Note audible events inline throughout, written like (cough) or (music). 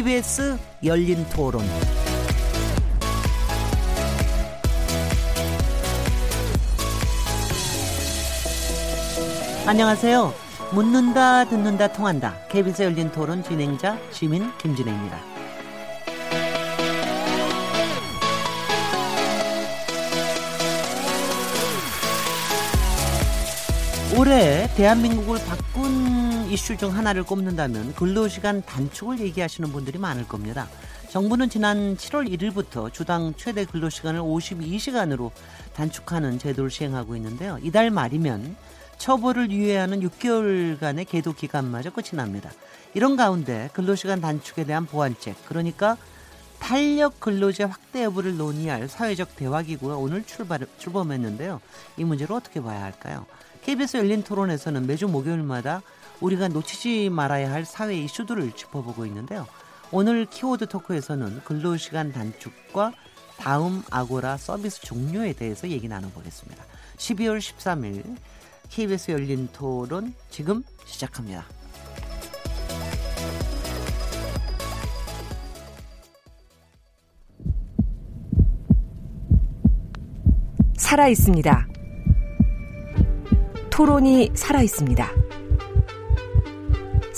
KBS 열린 토론. 안녕하세요. 묻는다, 듣는다, 통한다. KBS 열린 토론 진행자 시민 김진혜입니다. 올해 대한민국을 바꾼 이슈 중 하나를 꼽는다면 근로시간 단축을 얘기하시는 분들이 많을 겁니다. 정부는 지난 7월 1일부터 주당 최대 근로시간을 52시간으로 단축하는 제도를 시행하고 있는데요. 이달 말이면 처벌을 유예하는 6개월간의 계도 기간마저 끝이 납니다. 이런 가운데 근로시간 단축에 대한 보완책, 그러니까 탄력 근로제 확대 여부를 논의할 사회적 대화기구가 오늘 출발, 출범했는데요. 이 문제를 어떻게 봐야 할까요? KBS 열린 토론에서는 매주 목요일마다 우리가 놓치지 말아야 할 사회 이슈들을 짚어보고 있는데요. 오늘 키워드 토크에서는 근로시간 단축과 다음 아고라 서비스 종료에 대해서 얘기 나눠보겠습니다. 12월 13일 KBS 열린 토론 지금 시작합니다. 살아 있습니다. 토론이 살아 있습니다.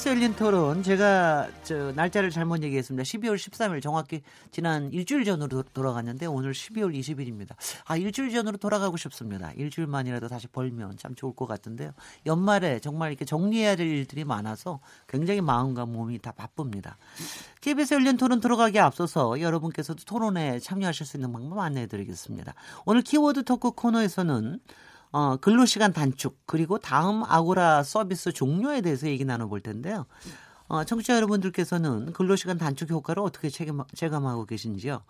KBS 열린 토론 제가 저 날짜를 잘못 얘기했습니다. 12월 13일 정확히 지난 일주일 전으로 돌아갔는데 오늘 12월 20일입니다. 아 일주일 전으로 돌아가고 싶습니다. 일주일만이라도 다시 벌면 참 좋을 것 같은데요. 연말에 정말 이렇게 정리해야 될 일들이 많아서 굉장히 마음과 몸이 다 바쁩니다. KBS 열린 토론 들어가기에 앞서서 여러분께서도 토론에 참여하실 수 있는 방법 안내해드리겠습니다. 오늘 키워드 토크 코너에서는 어, 근로시간 단축 그리고 다음 아고라 서비스 종료에 대해서 얘기 나눠볼 텐데요. 어, 청취자 여러분들께서는 근로시간 단축 효과를 어떻게 체감, 체감하고 계신지요?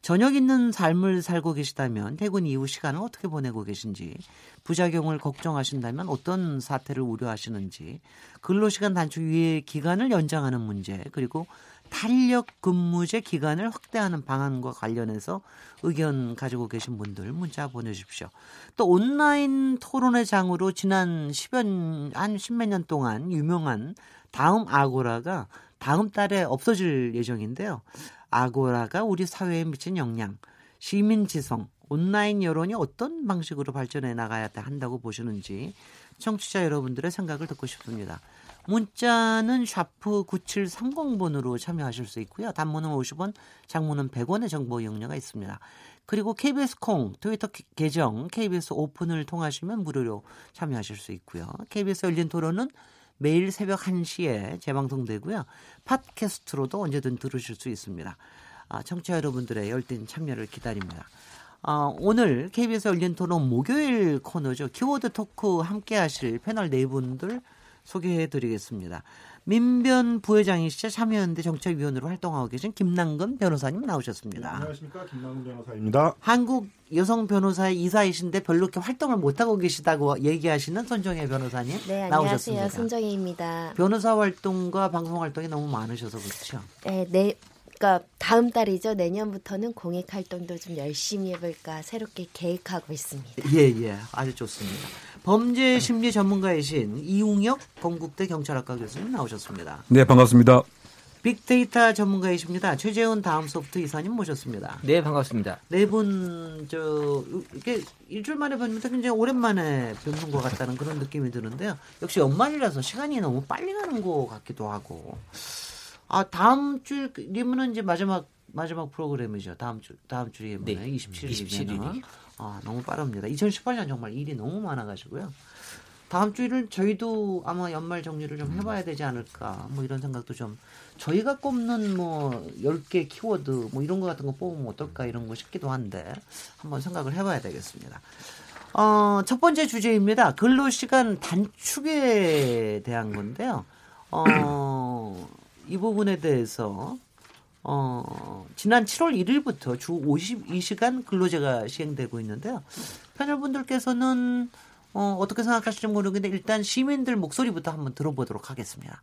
저녁 있는 삶을 살고 계시다면 퇴근 이후 시간을 어떻게 보내고 계신지, 부작용을 걱정하신다면 어떤 사태를 우려하시는지, 근로시간 단축 위의 기간을 연장하는 문제, 그리고 탄력 근무제 기간을 확대하는 방안과 관련해서 의견 가지고 계신 분들 문자 보내주십시오. 또 온라인 토론회 장으로 지난 10여, 한 10몇 년 동안 유명한 다음 아고라가 다음 달에 없어질 예정인데요. 아고라가 우리 사회에 미친 영향, 시민지성, 온라인 여론이 어떤 방식으로 발전해 나가야 한다고 보시는지 청취자 여러분들의 생각을 듣고 싶습니다. 문자는 샤프 9730번으로 참여하실 수 있고요. 단문은 50원, 장문은 100원의 정보 이용료가 있습니다. 그리고 KBS 콩, 트위터 계정, KBS 오픈을 통하시면 무료로 참여하실 수 있고요. KBS 열린 토론은 매일 새벽 1시에 재방송되고요. 팟캐스트로도 언제든 들으실 수 있습니다. 아, 청취자 여러분들의 열띤 참여를 기다립니다. 어, 오늘 KBS 열린 토론 목요일 코너죠. 키워드 토크 함께 하실 패널 네 분들 소개해 드리겠습니다. 민변 부회장이시자 참여연대 정책위원으로 활동하고 계신 김남근 변호사님 나오셨습니다. 네, 안녕하십니까 김남근 변호사입니다. 한국 여성 변호사의 이사이신데 별로 이렇게 활동을 못 하고 계시다고 얘기하시는 손정혜 변호사님 네, 나오셨습니다. 안녕하세요. 손정혜입니다. 변호사 활동과 방송 활동이 너무 많으셔서 그렇죠. 네, 네. 그러니까 다음 달이죠. 내년부터는 공익 활동도 좀 열심히 해볼까 새롭게 계획하고 있습니다. 예, 예, 아주 좋습니다. 범죄 심리 전문가이신 이웅혁 건국대 경찰학과 교수님 나오셨습니다. 네, 반갑습니다. 빅데이터 전문가이십니다. 최재훈 다음 소프트 이사님 모셨습니다. 네, 반갑습니다. 네 분, 저, 이렇게 일주일 만에 뵙는데 굉장히 오랜만에 뵙는 것 같다는 그런 느낌이 드는데요. 역시 연말이라서 시간이 너무 빨리 가는 것 같기도 하고. 아, 다음 주님은 이제 마지막, 마지막 프로그램이죠. 다음 주, 다음 주에 네. 27일이면. 27일이. 아, 너무 빠릅니다. 2018년 정말 일이 너무 많아가지고요. 다음 주일은 저희도 아마 연말 정리를 좀 해봐야 되지 않을까 뭐 이런 생각도 좀 저희가 꼽는 뭐 10개 키워드 뭐 이런 거 같은 거 뽑으면 어떨까 이런 거 싶기도 한데 한번 생각을 해봐야 되겠습니다. 어, 첫 번째 주제입니다. 근로 시간 단축에 대한 건데요. 어, 이 부분에 대해서 어, 지난 7월 1일부터 주 52시간 근로제가 시행되고 있는데요. 패널분들께서는 어, 어떻게 생각하실지 모르겠는데 일단 시민들 목소리부터 한번 들어보도록 하겠습니다.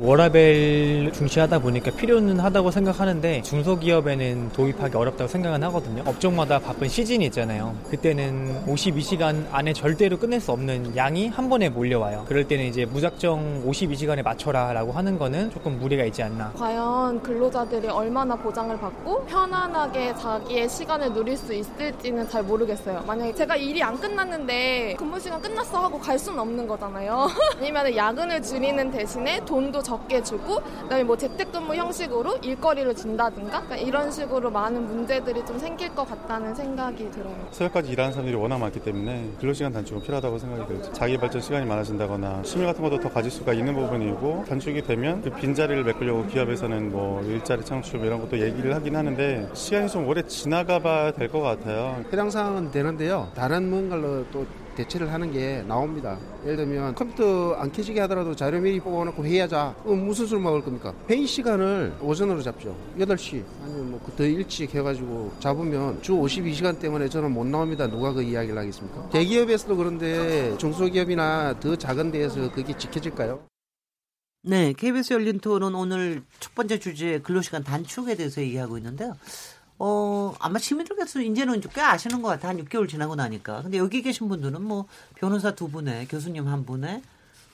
워라벨 중시하다 보니까 필요는 하다고 생각하는데 중소기업에는 도입하기 어렵다고 생각은 하거든요. 업종마다 바쁜 시즌이 있잖아요. 그때는 52시간 안에 절대로 끝낼 수 없는 양이 한 번에 몰려와요. 그럴 때는 이제 무작정 52시간에 맞춰라 라고 하는 거는 조금 무리가 있지 않나. 과연 근로자들이 얼마나 보장을 받고 편안하게 자기의 시간을 누릴 수 있을지는 잘 모르겠어요. 만약에 제가 일이 안 끝났는데 근무 시간 끝났어 하고 갈 수는 없는 거잖아요. (laughs) 아니면 야근을 줄이는 대신에 돈도 적게 주고 그다음에 뭐 재택근무 형식으로 일거리를 준다든가 그러니까 이런 식으로 많은 문제들이 좀 생길 것 같다는 생각이 들어요. 새벽까지 일하는 사람들이 워낙 많기 때문에 근로시간 단축은 필요하다고 생각이 들죠. 자기 발전 시간이 많아진다거나 취미 같은 것도 더 가질 수가 있는 부분이고 단축이 되면 그 빈자리를 메꾸려고 기업에서는 뭐 일자리 창출 이런 것도 얘기를 하긴 하는데 시간이 좀 오래 지나가 봐야 될 것 같아요. 해당 사항은 되는데요. 다른 뭔가로 또 대체를 하는 게 나옵니다. 예를 들면 컴퓨터 안 켜지게 하더라도 자료 미리 뽑아놓고 회의하자. 그럼 무슨 술 먹을 겁니까? 회의 시간을 오전으로 잡죠. 8시 아니면 뭐 더 일찍 해가지고 잡으면 주 52시간 때문에 저는 못 나옵니다. 누가 그 이야기를 하겠습니까? 대기업에서도 그런데 중소기업이나 더 작은 데에서 그게 지켜질까요? 네, KBS 열린 토론 오늘 첫 번째 주제 근로시간 단축에 대해서 얘기하고 있는데요. 어, 아마 시민들께서 이제는 꽤 아시는 것 같아요. 한 6개월 지나고 나니까. 근데 여기 계신 분들은 뭐 변호사 두 분에 교수님 한 분에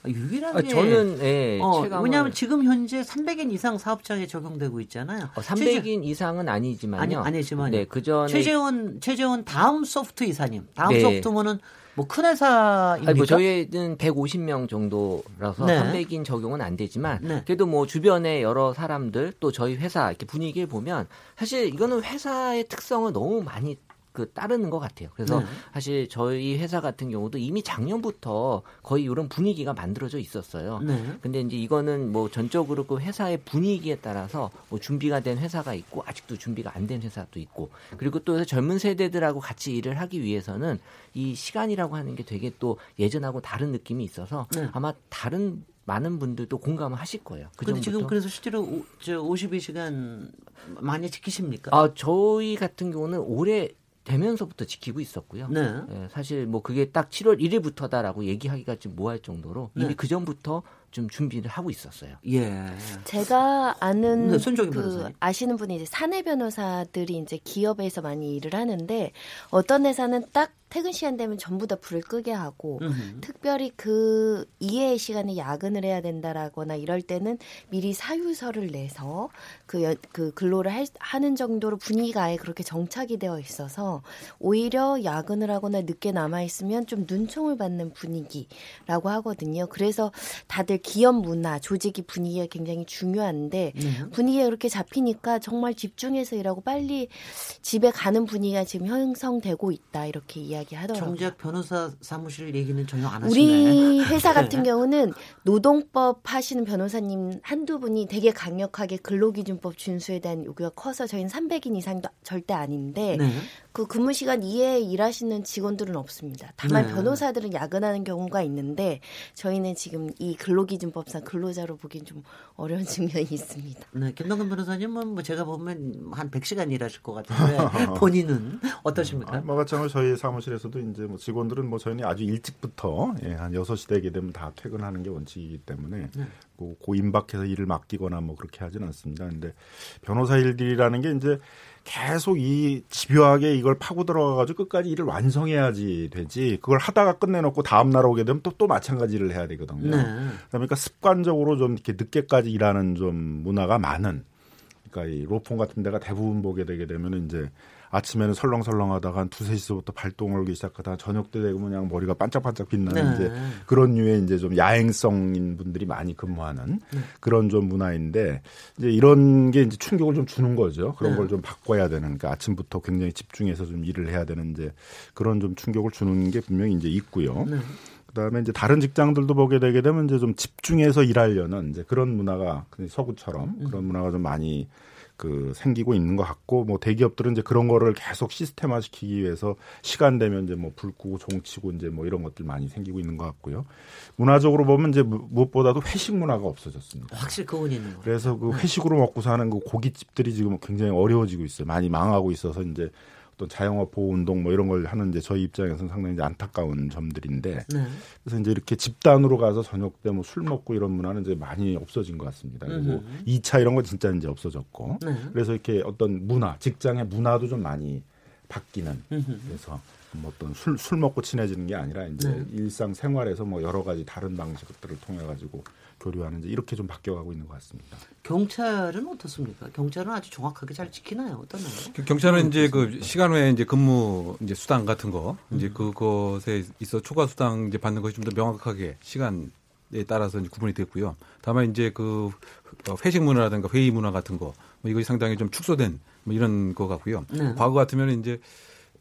유일하게 아, 저는 예, 어, 체감을 왜냐하면 지금 현재 300인 이상 사업장에 적용되고 있잖아요. 어, 300인 이상은 아니지만요. 아니, 아니지만 네, 그 전에 최재원 최재원 다음 소프트 이사님. 다음 네. 소프트면은 뭐 큰 회사입니까? 아니, 뭐 저희는 150명 정도라서 네. 300인 적용은 안 되지만 네. 그래도 뭐 주변에 여러 사람들 또 저희 회사 이렇게 분위기를 보면 사실 이거는 회사의 특성을 너무 많이 그 따르는 것 같아요. 그래서 네. 사실 저희 회사 같은 경우도 이미 작년부터 거의 이런 분위기가 만들어져 있었어요. 네. 근데 이제 이거는 뭐 전적으로 그 회사의 분위기에 따라서 뭐 준비가 된 회사가 있고 아직도 준비가 안 된 회사도 있고 그리고 또 젊은 세대들하고 같이 일을 하기 위해서는 이 시간이라고 하는 게 되게 또 예전하고 다른 느낌이 있어서 네. 아마 다른 많은 분들도 공감을 하실 거예요. 그 근데 전부터. 지금 그래서 실제로 오, 저 52시간 많이 지키십니까? 아 저희 같은 경우는 올해 되면서부터 지키고 있었고요. 네. 예, 사실 뭐 그게 딱 7월 1일부터다라고 얘기하기가 좀 뭐할 정도로 이미 네. 그 전부터 좀 준비를 하고 있었어요. 예. 제가 아는 네, 그. 아시는 분이 이제 사내 변호사들이 이제 기업에서 많이 일을 하는데 어떤 회사는 딱 퇴근 시간 되면 전부 다 불을 끄게 하고 음흠. 특별히 그 이해의 시간에 야근을 해야 된다라거나 이럴 때는 미리 사유서를 내서 그, 연- 그 근로를 할- 하는 정도로 분위기가 아예 그렇게 정착이 되어 있어서 오히려 야근을 하거나 늦게 남아 있으면 좀 눈총을 받는 분위기라고 하거든요. 그래서 다들 기업 문화, 조직이 분위기가 굉장히 중요한데 네. 분위기가 그렇게 잡히니까 정말 집중해서 일하고 빨리 집에 가는 분위기가 지금 형성되고 있다 이렇게 이야기 하더라고요. 정작 변호사 사무실 얘기는 전혀 안 하시네. 우리 회사 같은 경우는 노동법 하시는 변호사님 한두 분이 되게 강력하게 근로기준법 준수에 대한 요구가 커서 저희는 300인 이상도 절대 아닌데 네. 그 근무 시간 이외에 일하시는 직원들은 없습니다. 다만 네. 변호사들은 야근하는 경우가 있는데 저희는 지금 이 근로기준법상 근로자로 보기엔 좀 어려운 (laughs) 측면이 있습니다. 네, 김동근 변호사님은 뭐 제가 보면 한 100시간 일하실 것 같은데 (laughs) 본인은 어떠십니까? 아, 뭐 마찬가지로 저희 사무실에서도 이제 뭐 직원들은 뭐 저희는 아주 일찍부터 예, 한 6시 되게 되면 다 퇴근하는 게 원칙이기 때문에 뭐 고임박해서 일을 맡기거나 뭐 그렇게 하진 않습니다. 근데 변호사 일들이라는 게 이제 계속 이 집요하게 이걸 파고 들어가가지고 끝까지 일을 완성해야지 되지. 그걸 하다가 끝내놓고 다음 날 오게 되면 또또 마찬가지를 해야 되거든요. 네. 그러니까 습관적으로 좀 이렇게 늦게까지 일하는 좀 문화가 많은. 그러니까 이 로펌 같은 데가 대부분 보게 되게 되면 이제 아침에는 설렁설렁하다가 한 두세 시부터 발동을 하기 시작하다가 저녁 때 되면 그냥 머리가 반짝반짝 빛나는 네. 이제 그런 류의 이제 좀 야행성인 분들이 많이 근무하는 네. 그런 좀 문화인데 이제 이런 게 이제 충격을 좀 주는 거죠. 그런 네. 걸좀 바꿔야 되는 그러니까 아침부터 굉장히 집중해서 좀 일을 해야 되는 이제 그런 좀 충격을 주는 게 분명히 이제 있고요. 네. 그다음에 이제 다른 직장들도 보게 되게 되면 이제 좀 집중해서 일하려는 이제 그런 문화가 그 서구처럼 음. 그런 문화가 좀 많이 그 생기고 있는 것 같고 뭐 대기업들은 이제 그런 거를 계속 시스템화 시키기 위해서 시간 되면 이제 뭐 불 끄고 종 치고 이제 뭐 이런 것들 많이 생기고 있는 것 같고요. 문화적으로 보면 이제 무- 무엇보다도 회식 문화가 없어졌습니다. 확실히 그건 있는 거예요. 그래서 그 회식으로 먹고 사는 그 고깃집들이 지금 굉장히 어려워지고 있어요. 많이 망하고 있어서 이제 어떤 자영업 보호 운동 뭐 이런 걸 하는 이제 저희 입장에서는 상당히 이제 안타까운 점들인데 네. 그래서 이제 이렇게 집단으로 가서 저녁 때 뭐 술 먹고 이런 문화는 이제 많이 없어진 것 같습니다. 그리고 음흠. 2차 이런 건 진짜 이제 없어졌고 네. 그래서 이렇게 어떤 문화, 직장의 문화도 좀 많이 바뀌는. 그래서 뭐 어떤 술, 술 먹고 친해지는 게 아니라 이제 네. 일상 생활에서 뭐 여러 가지 다른 방식들을 통해 가지고 교류하는 이제 이렇게 좀 바뀌어가고 있는 것 같습니다. 경찰은 어떻습니까? 경찰은 아주 정확하게 잘 지키나요? 어떠나요? 그 경찰은 이제 그 시간 외에 이제 근무 이제 수당 같은 거 이제 그것에 있어 초과 수당 이제 받는 것이 좀 더 명확하게 시간 에 따라서 이제 구분이 됐고요. 다만 이제 그 어, 회식 문화라든가 회의 문화 같은 거 뭐 이것이 상당히 좀 축소된 뭐 이런 거 같고요. 네. 과거 같으면 이제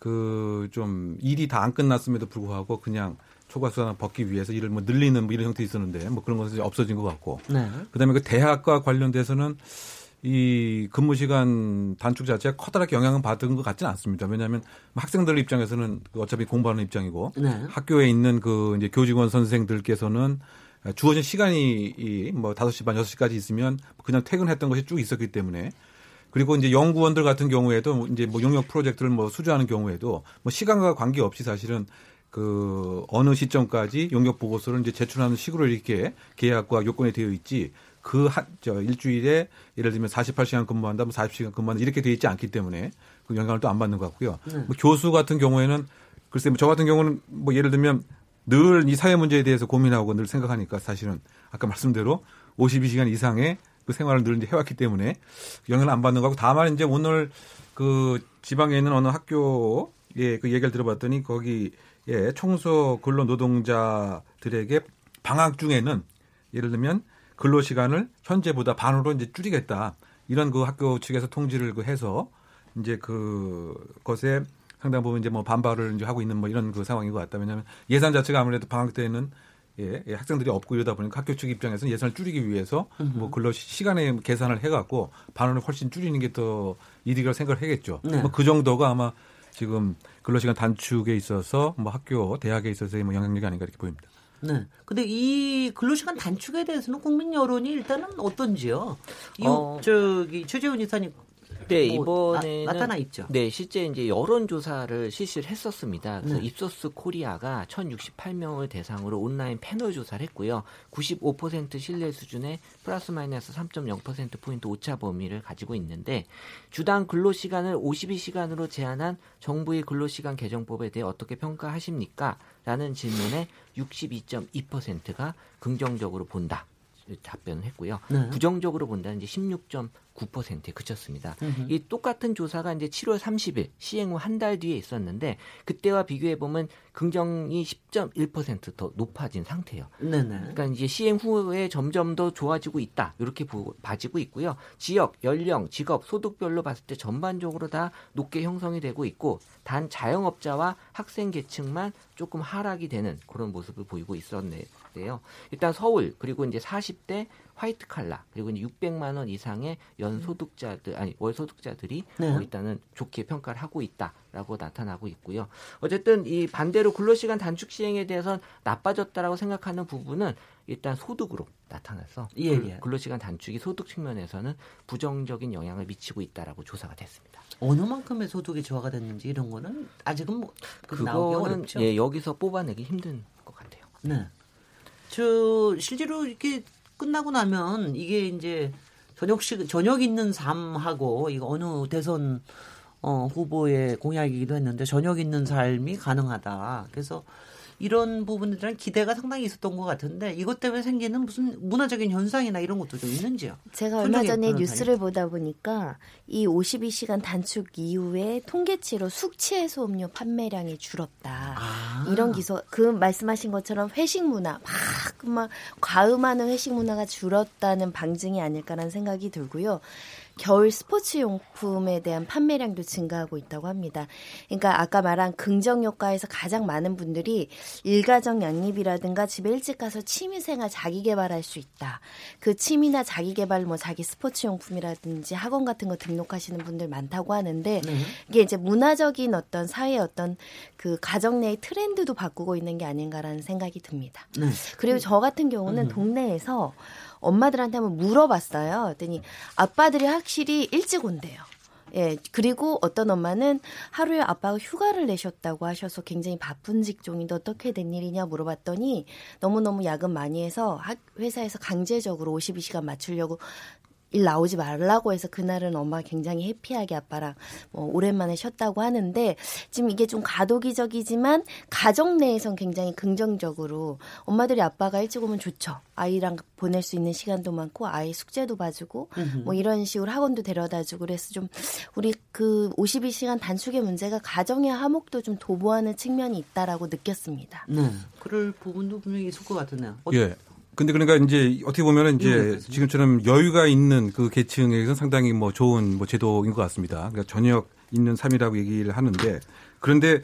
그 좀 일이 다 안 끝났음에도 불구하고 그냥 초과 수당 받기 위해서 일을 뭐 늘리는 뭐 이런 형태 있었는데 뭐 그런 것은 없어진 것 같고 네. 그다음에 그 대학과 관련돼서는 이 근무 시간 단축 자체가 커다랗게 영향을 받은 것 같지는 않습니다. 왜냐하면 학생들 입장에서는 그 어차피 공부하는 입장이고 네. 학교에 있는 그 이제 교직원 선생들께서는 주어진 시간이 이뭐 5시 반 6시까지 있으면 그냥 퇴근했던 것이 쭉 있었기 때문에 그리고 이제 연구원들 같은 경우에도 이제 뭐 용역 프로젝트를 뭐 수주하는 경우에도 뭐 시간과 관계없이 사실은 그 어느 시점까지 용역 보고서를 이제 제출하는 식으로 이렇게 계약과 요건이 되어 있지 그한저 일주일에 예를 들면 48시간 근무한다, 뭐 40시간 근무한다 이렇게 되어 있지 않기 때문에 그 영향을 또 안 받는 것 같고요. 네. 뭐 교수 같은 경우에는 글쎄 뭐 저 같은 경우는 뭐 예를 들면 늘 이 사회 문제에 대해서 고민하고 늘 생각하니까 사실은 아까 말씀대로 52시간 이상의 그 생활을 늘 이제 해왔기 때문에 영향을 안 받는 거고 다만 이제 오늘 그 지방에 있는 어느 학교에 그 얘기를 들어봤더니 거기 예, 청소 근로 노동자들에게 방학 중에는 예를 들면 근로 시간을 현재보다 반으로 이제 줄이겠다. 이런 그 학교 측에서 통지를 그 해서 이제 그 것에 상당 부분 이제 뭐 반발을 이제 하고 있는 뭐 이런 그 상황인 것 같다. 왜냐하면 예산 자체가 아무래도 방학 때는 예, 예, 학생들이 없고 이러다 보니까 학교 측 입장에서는 예산을 줄이기 위해서 뭐 근로 시- 시간에 계산을 해갖고 반원을 훨씬 줄이는 게 더 이득이라고 생각을 하겠죠. 네. 뭐그 정도가 아마 지금 근로시간 단축에 있어서 뭐 학교, 대학에 있어서의 뭐 영향력이 아닌가 이렇게 보입니다. 네. 근데 이 근로시간 단축에 대해서는 국민 여론이 일단은 어떤지요? 이 어. 저기 최재훈 이사님 네, 뭐 이번에는 나, 나타나 있죠. 네, 실제 이제 여론 조사를 실시를 했었습니다. 그래서 네. 입소스 코리아가 1,068명을 대상으로 온라인 패널 조사를 했고요. 95% 신뢰 수준의 플러스 마이너스 3.0% 포인트 오차 범위를 가지고 있는데 주당 근로 시간을 52시간으로 제한한 정부의 근로 시간 개정법에 대해 어떻게 평가하십니까? 라는 질문에 62.2%가 긍정적으로 본다. 답변을 했고요. 네. 부정적으로 본다는 이제 16.9%에 그쳤습니다. 음흠. 이 똑같은 조사가 이제 7월 30일 시행 후 한 달 뒤에 있었는데 그때와 비교해 보면 긍정이 10.1%더 높아진 상태예요. 네네. 그러니까 이제 시행 후에 점점 더 좋아지고 있다. 이렇게 보, 봐지고 있고요. 지역, 연령, 직업, 소득별로 봤을 때 전반적으로 다 높게 형성이 되고 있고 단 자영업자와 학생 계층만 조금 하락이 되는 그런 모습을 보이고 있었는데요. 일단 서울 그리고 이제 40대 화이트 칼라 그리고 이제 600만 원 이상의 연 소득자들 아니 월 소득자들이 네. 어, 일단은 좋게 평가를 하고 있다라고 나타나고 있고요. 어쨌든 이 반대로 근로시간 단축 시행에 대해서 나빠졌다라고 생각하는 부분은 일단 소득으로 나타나서 예, 근- 예. 근로시간 단축이 소득 측면에서는 부정적인 영향을 미치고 있다라고 조사가 됐습니다. 어느 만큼의 소득이 저하가 됐는지 이런 거는 아직은 뭐그 그거는. 예, 여기서 뽑아내기 힘든 것 같아요. 네. 저 실제로 이렇게 끝나고 나면 이게 이제 저녁 시 저녁 있는 삶하고 이거 어느 대선 어, 후보의 공약이기도 했는데 저녁 있는 삶이 가능하다. 그래서 이런 대한 기대가 상당히 있었던 것 같은데 이것 때문에 생기는 무슨 문화적인 현상이나 이런 것도 좀 있는지요? 제가 얼마 전에. 뉴스를 보다 보니까 이 52시간 단축 이후에 통계치로 숙취 해소 음료 판매량이 줄었다. 아. 이런 기소 그 말씀하신 것처럼 회식 문화 막막 과음하는 회식 문화가 줄었다는 방증이 아닐까라는 생각이 들고요. 겨울 스포츠 용품에 대한 판매량도 증가하고 있다고 합니다. 그러니까 아까 말한 긍정 효과에서 가장 많은 분들이 일가정 양립이라든가 집에 일찍 가서 취미 생활 자기 개발할 수 있다. 그 취미나 자기 개발 뭐 자기 스포츠 용품이라든지 학원 같은 거 등록하시는 분들 많다고 하는데 네. 이게 이제 문화적인 어떤 사회의 어떤 그 가정 내의 트렌드도 바꾸고 있는 게 아닌가라는 생각이 듭니다. 네. 그리고 저 같은 경우는 동네에서 엄마들한테 한번 물어봤어요. 그랬더니 아빠들이 확실히 일찍 온대요. 예, 그리고 어떤 엄마는 하루에 아빠가 휴가를 내셨다고 하셔서 굉장히 바쁜 직종인데 어떻게 된 일이냐 물어봤더니 너무너무 야근 많이 해서 학- 회사에서 강제적으로 52시간 맞추려고 일 나오지 말라고 해서 그날은 엄마가 굉장히 해피하게 아빠랑 뭐 오랜만에 쉬었다고 하는데 지금 이게 좀 가도기적이지만 가정 내에선 굉장히 긍정적으로 엄마들이 아빠가 일찍 오면 좋죠. 아이랑 보낼 수 있는 시간도 많고 아이 숙제도 봐주고 뭐 이런 식으로 학원도 데려다주고 그래서 좀 우리 그 52시간 단축의 문제가 가정의 화목도 좀 도모하는 측면이 있다라고 느꼈습니다. 네. 그럴 부분도 분명히 있을 것 같으네요. 어, 예. 근데 그러니까 이제 어떻게 보면은 이제 이용해 지금처럼 여유가 있는 그 계층에서 상당히 뭐 좋은 뭐 제도인 것 같습니다. 그러니까 저녁 있는 삶이라고 얘기를 하는데 그런데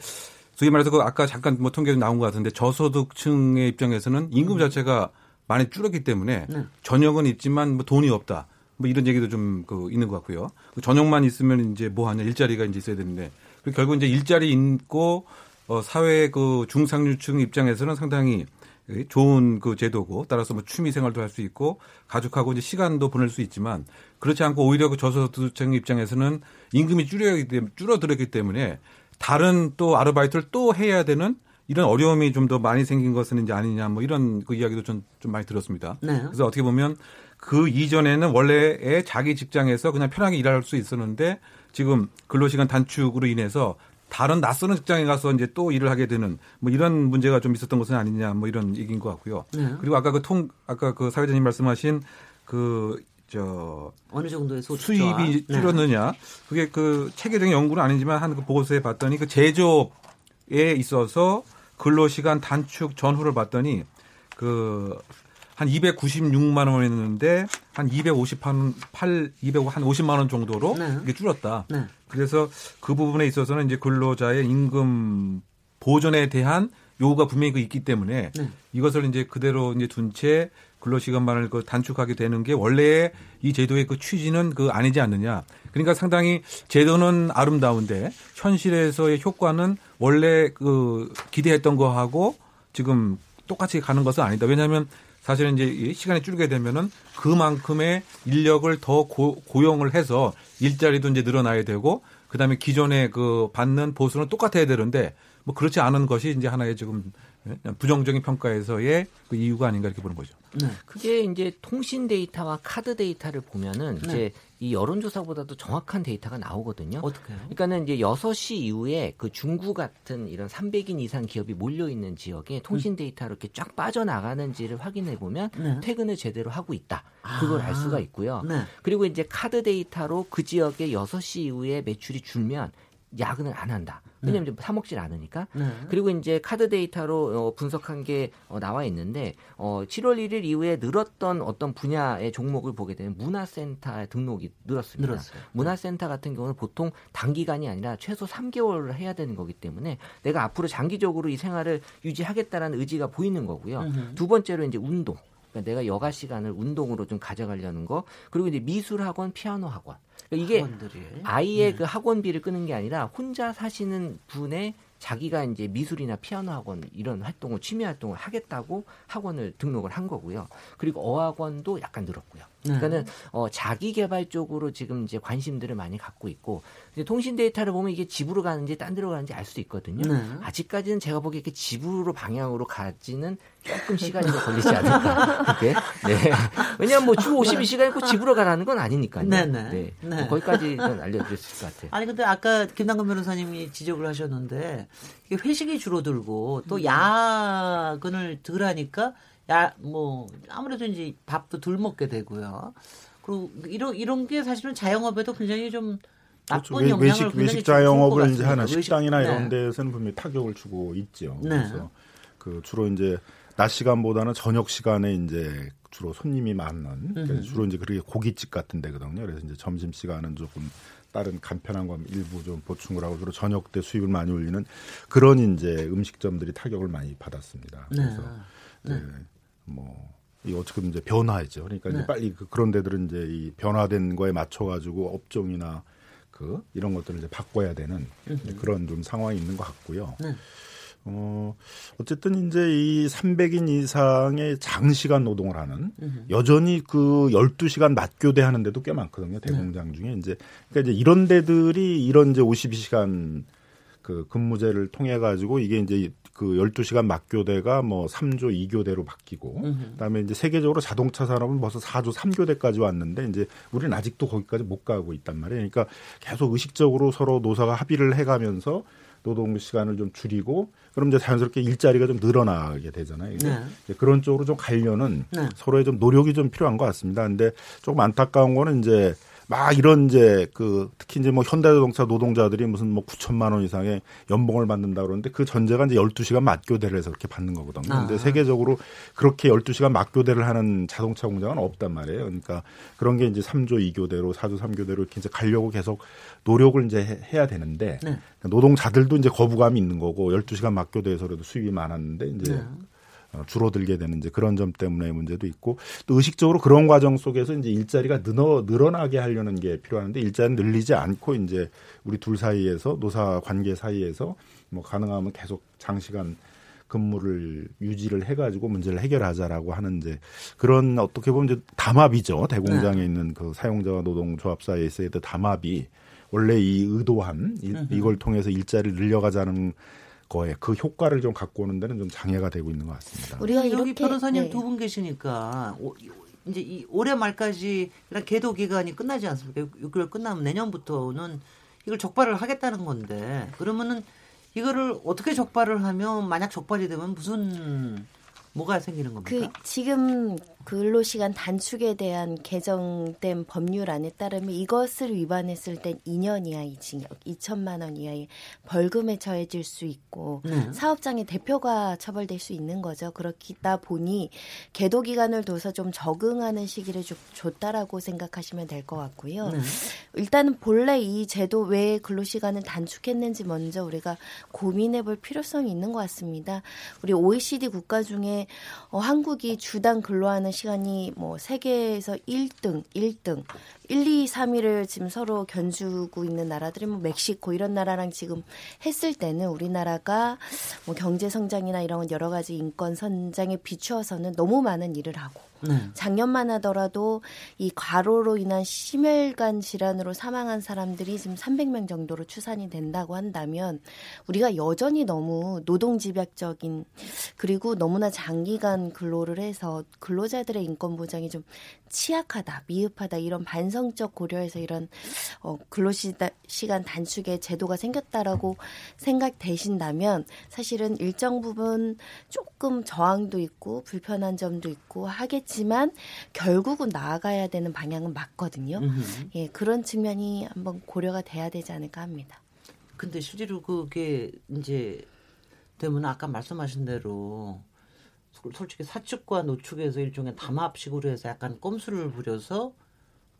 소위 말해서 그 아까 잠깐 뭐 통계도 나온 것 같은데 저소득층의 입장에서는 임금 자체가 많이 줄었기 때문에 네. 저녁은 있지만 뭐 돈이 없다. 뭐 이런 얘기도 좀 그 있는 것 같고요. 그 저녁만 있으면 이제 뭐 하냐 일자리가 이제 있어야 되는데 그리고 결국 이제 일자리 있고 어 사회 그 중상류층 입장에서는 상당히 좋은 그 제도고 따라서 뭐 취미 생활도 할 수 있고 가족하고 이제 시간도 보낼 수 있지만 그렇지 않고 오히려 그 저소득층 입장에서는 임금이 줄어들었기 때문에 다른 또 아르바이트를 또 해야 되는 이런 어려움이 좀 더 많이 생긴 것은 이제 아니냐 뭐 이런 그 이야기도 좀, 좀 많이 들었습니다. 네. 그래서 어떻게 보면 그 이전에는 원래의 자기 직장에서 그냥 편하게 일할 수 있었는데 지금 근로시간 단축으로 인해서 다른 낯선 직장에 가서 이제 또 일을 하게 되는 뭐 이런 문제가 좀 있었던 것은 아니냐 뭐 이런 얘기인 것 같고요. 네. 그리고 아까 그 통 아까 그 사회자님 말씀하신 그 저 어느 정도의 소득 수입이. 네. 줄었느냐 그게 그 체계적인 연구는 아니지만 한 그 보고서에 봤더니 그 제조업에 있어서 근로 시간 단축 전후를 봤더니 그 한 296만 원이었는데 한 258, 200한 50만 원 정도로 네. 이게 줄었다. 네. 그래서 그 부분에 있어서는 이제 근로자의 임금 보전에 대한 요구가 분명히 그 있기 때문에 네. 이것을 이제 그대로 이제 둔 채 근로시간만을 그 단축하게 되는 게 원래 이 제도의 그 취지는 그 아니지 않느냐. 그러니까 상당히 제도는 아름다운데 현실에서의 효과는 원래 그 기대했던 거하고 지금 똑같이 가는 것은 아니다. 왜냐하면 사실은 이제 이 시간이 줄게 되면은 그만큼의 인력을 더 고, 고용을 해서 일자리도 이제 늘어나야 되고 그다음에 기존에 그 받는 보수는 똑같아야 되는데 뭐 그렇지 않은 것이 이제 하나의 지금 부정적인 평가에서의 그 이유가 아닌가 이렇게 보는 거죠. 네. 그게 이제 통신 데이터와 카드 데이터를 보면은 네. 이제 이 여론조사보다도 정확한 데이터가 나오거든요. 어떻게요? 그러니까는 이제 6시 이후에 그 중구 같은 이런 300인 이상 기업이 몰려 있는 지역에 통신 데이터로 이렇게 쫙 빠져나가는지를 확인해 보면 네. 퇴근을 제대로 하고 있다. 그걸 알 수가 있고요. 네. 그리고 이제 카드 데이터로 그 지역에 6시 이후에 매출이 줄면 야근을 안 한다. 왜냐면 이제 사 먹질 않으니까. 네. 그리고 이제 카드 데이터로 어, 분석한 게 어, 나와 있는데 어, 7월 1일 이후에 늘었던 어떤 분야의 종목을 보게 되면 문화센터 등록이 늘었습니다. 늘었어요. 문화센터 같은 경우는 보통 단기간이 아니라 최소 3개월을 해야 되는 거기 때문에 내가 앞으로 장기적으로 이 생활을 유지하겠다라는 의지가 보이는 거고요. 음흠. 두 번째로 이제 운동. 그러니까 내가 여가 시간을 운동으로 좀 가져가려는 거. 그리고 이제 미술 학원, 피아노 학원. 그러니까 이게 학원들이. 아이의 네. 그 학원비를 끄는 게 아니라 혼자 사시는 분의 자기가 이제 미술이나 피아노 학원 이런 활동을 취미 활동을 하겠다고 학원을 등록을 한 거고요. 그리고 어학원도 약간 늘었고요. 네. 그러니까는 어, 자기 개발 쪽으로 지금 이제 관심들을 많이 갖고 있고 이제 통신 데이터를 보면 이게 집으로 가는지 딴 데로 가는지 알 수 있거든요. 네. 아직까지는 제가 보기에 이렇게 집으로 방향으로 가지는 조금 시간이 좀 걸리지 않을까. (laughs) 그게. 네. 왜냐하면 뭐 주 52시간 있고 집으로 가라는 건 아니니까요. 네, 네. 뭐 네. 거기까지는 알려드렸을 것 같아요. 아니 근데 아까 김남근 변호사님이 지적을 하셨는데 회식이 줄어들고 또 야근을 덜 하니까 야 뭐 아무래도 이제 밥도 덜 먹게 되고요. 그리고 이런 이런 게 사실은 자영업에도 굉장히 좀 그렇죠. 나쁜 외- 영향을 외식 외식 줄 자영업을 것 이제 하는. 식당이나 외식- 이런 네. 데서는 분명히 타격을 주고 있죠. 네. 그래서 그 주로 이제 낮 시간보다는 저녁 시간에 이제 주로 손님이 많은 그러니까. 주로 이제 그게 고깃집 같은 데거든요. 그래서 이제 점심 시간은 조금 다른 간편한 거 일부 좀 보충을 하고 주로 저녁 때 수입을 많이 올리는 그런 이제 음식점들이 타격을 많이 받았습니다. 네. 그래서 네. 뭐, 이 어떻게 보면 이제 변화했죠. 그러니까 네. 이제 빨리 그, 그런 데들은 이제 이 변화된 거에 맞춰 가지고 업종이나 그 이런 것들을 이제 바꿔야 되는 이제 그런 좀 상황이 있는 것 같고요. 네. 어, 어쨌든 이제 이 300인 이상의 장시간 노동을 하는 여전히 그 12시간 맞교대 하는 데도 꽤 많거든요. 대공장 중에 이제 그러니까 이제 이런 데들이 이런 이제 52시간 그 근무제를 통해 가지고 이게 이제 그 12시간 맞교대가 뭐 3조 2교대로 바뀌고 그다음에 이제 세계적으로 자동차 산업은 벌써 4조 3교대까지 왔는데 이제 우리는 아직도 거기까지 못 가고 있단 말이에요. 그러니까 계속 의식적으로 서로 노사가 합의를 해 가면서 노동 시간을 좀 줄이고 그럼 이제 자연스럽게 일자리가 좀 늘어나게 되잖아요. 네. 이제 그런 쪽으로 좀 가려는 네. 서로의 좀 노력이 좀 필요한 것 같습니다. 근데 조금 안타까운 거는 이제 막 이런 이제 그 특히 이제 뭐 현대자동차 노동자들이 무슨 뭐 9천만 원 이상의 연봉을 받는다 그러는데 그 전제가 이제 12시간 맞교대를 해서 그렇게 받는 거거든요. 근데 아. 세계적으로 그렇게 12시간 맞교대를 하는 자동차 공장은 없단 말이에요. 그러니까 그런 게 이제 3조 2교대로 4조 3교대로 이렇게 이제 가려고 계속 노력을 이제 해- 해야 되는데 네. 노동자들도 이제 거부감이 있는 거고 12시간 맞교대에서라도 수입이 많았는데 이제 네. 어, 줄어들게 되는 이제 그런 점 때문에 문제도 있고 또 의식적으로 그런 과정 속에서 이제 일자리가 늘어 늘어나게 하려는 게 필요한데 일자리 늘리지 않고 이제 우리 둘 사이에서 노사 관계 사이에서 뭐 가능하면 계속 장시간 근무를 유지를 해가지고 문제를 해결하자라고 하는 이제 그런 어떻게 보면 이제 담합이죠. 대공장에 있는 그 사용자와 노동조합 사이에서의 그 담합이 원래 이 의도한 이, 이걸 통해서 일자리를 늘려가자는 거에 그 효과를 좀 갖고 오는 데는 좀 장애가 되고 있는 것 같습니다. 우리가 여기 변호사님 네. 두분 계시니까 오- 이제 이 올해 말까지 이런 계도 기간이 끝나지 않습니까? 6개월 끝나면 내년부터는 이걸 적발을 하겠다는 건데 그러면은 이거를 어떻게 적발을 하면 만약 적발이 되면 무슨 뭐가 생기는 그 겁니까? 지금 근로시간 단축에 대한 개정된 법률안에 따르면 이것을 위반했을 땐 2년 이하의 징역, 2천만 원 이하의 벌금에 처해질 수 있고 네. 사업장의 대표가 처벌될 수 있는 거죠. 그렇다 보니 계도 기간을 둬서 좀 적응하는 시기를 좀 줬다라고 생각하시면 될 것 같고요. 네. 일단은 본래 이 제도 왜 근로시간을 단축했는지 먼저 우리가 고민해 볼 필요성이 있는 것 같습니다. 우리 OECD 국가 중에 어, 한국이 주당 근로하는 시간이 뭐 세계에서 1등, 1등, 1, 2, 3위를 지금 서로 견주고 있는 나라들이 뭐 멕시코 이런 나라랑 지금 했을 때는 우리나라가 뭐 경제 성장이나 이런 여러 가지 인권 선장에 비추어서는 너무 많은 일을 하고 네. 작년만 하더라도 이 과로로 인한 심혈관 질환으로 사망한 사람들이 지금 300명 정도로 추산이 된다고 한다면 우리가 여전히 너무 노동 집약적인 그리고 너무나 장기간 근로를 해서 근로자들의 인권 보장이 좀 취약하다, 미흡하다 이런 반성적 고려에서 이런 어, 근로 시간 단축의 제도가 생겼다라고 생각되신다면 사실은 일정 부분 조금 저항도 있고 불편한 점도 있고 하겠지 만 결국은 나아가야 되는 방향은 맞거든요. 음흠. 예, 그런 측면이 한번 고려가 돼야 되지 않을까 합니다. 근데 실제로 그게 이제 되면 아까 말씀하신 대로 솔- 솔직히 사측과 노측에서 일종의 담합식으로 해서 약간 꼼수를 부려서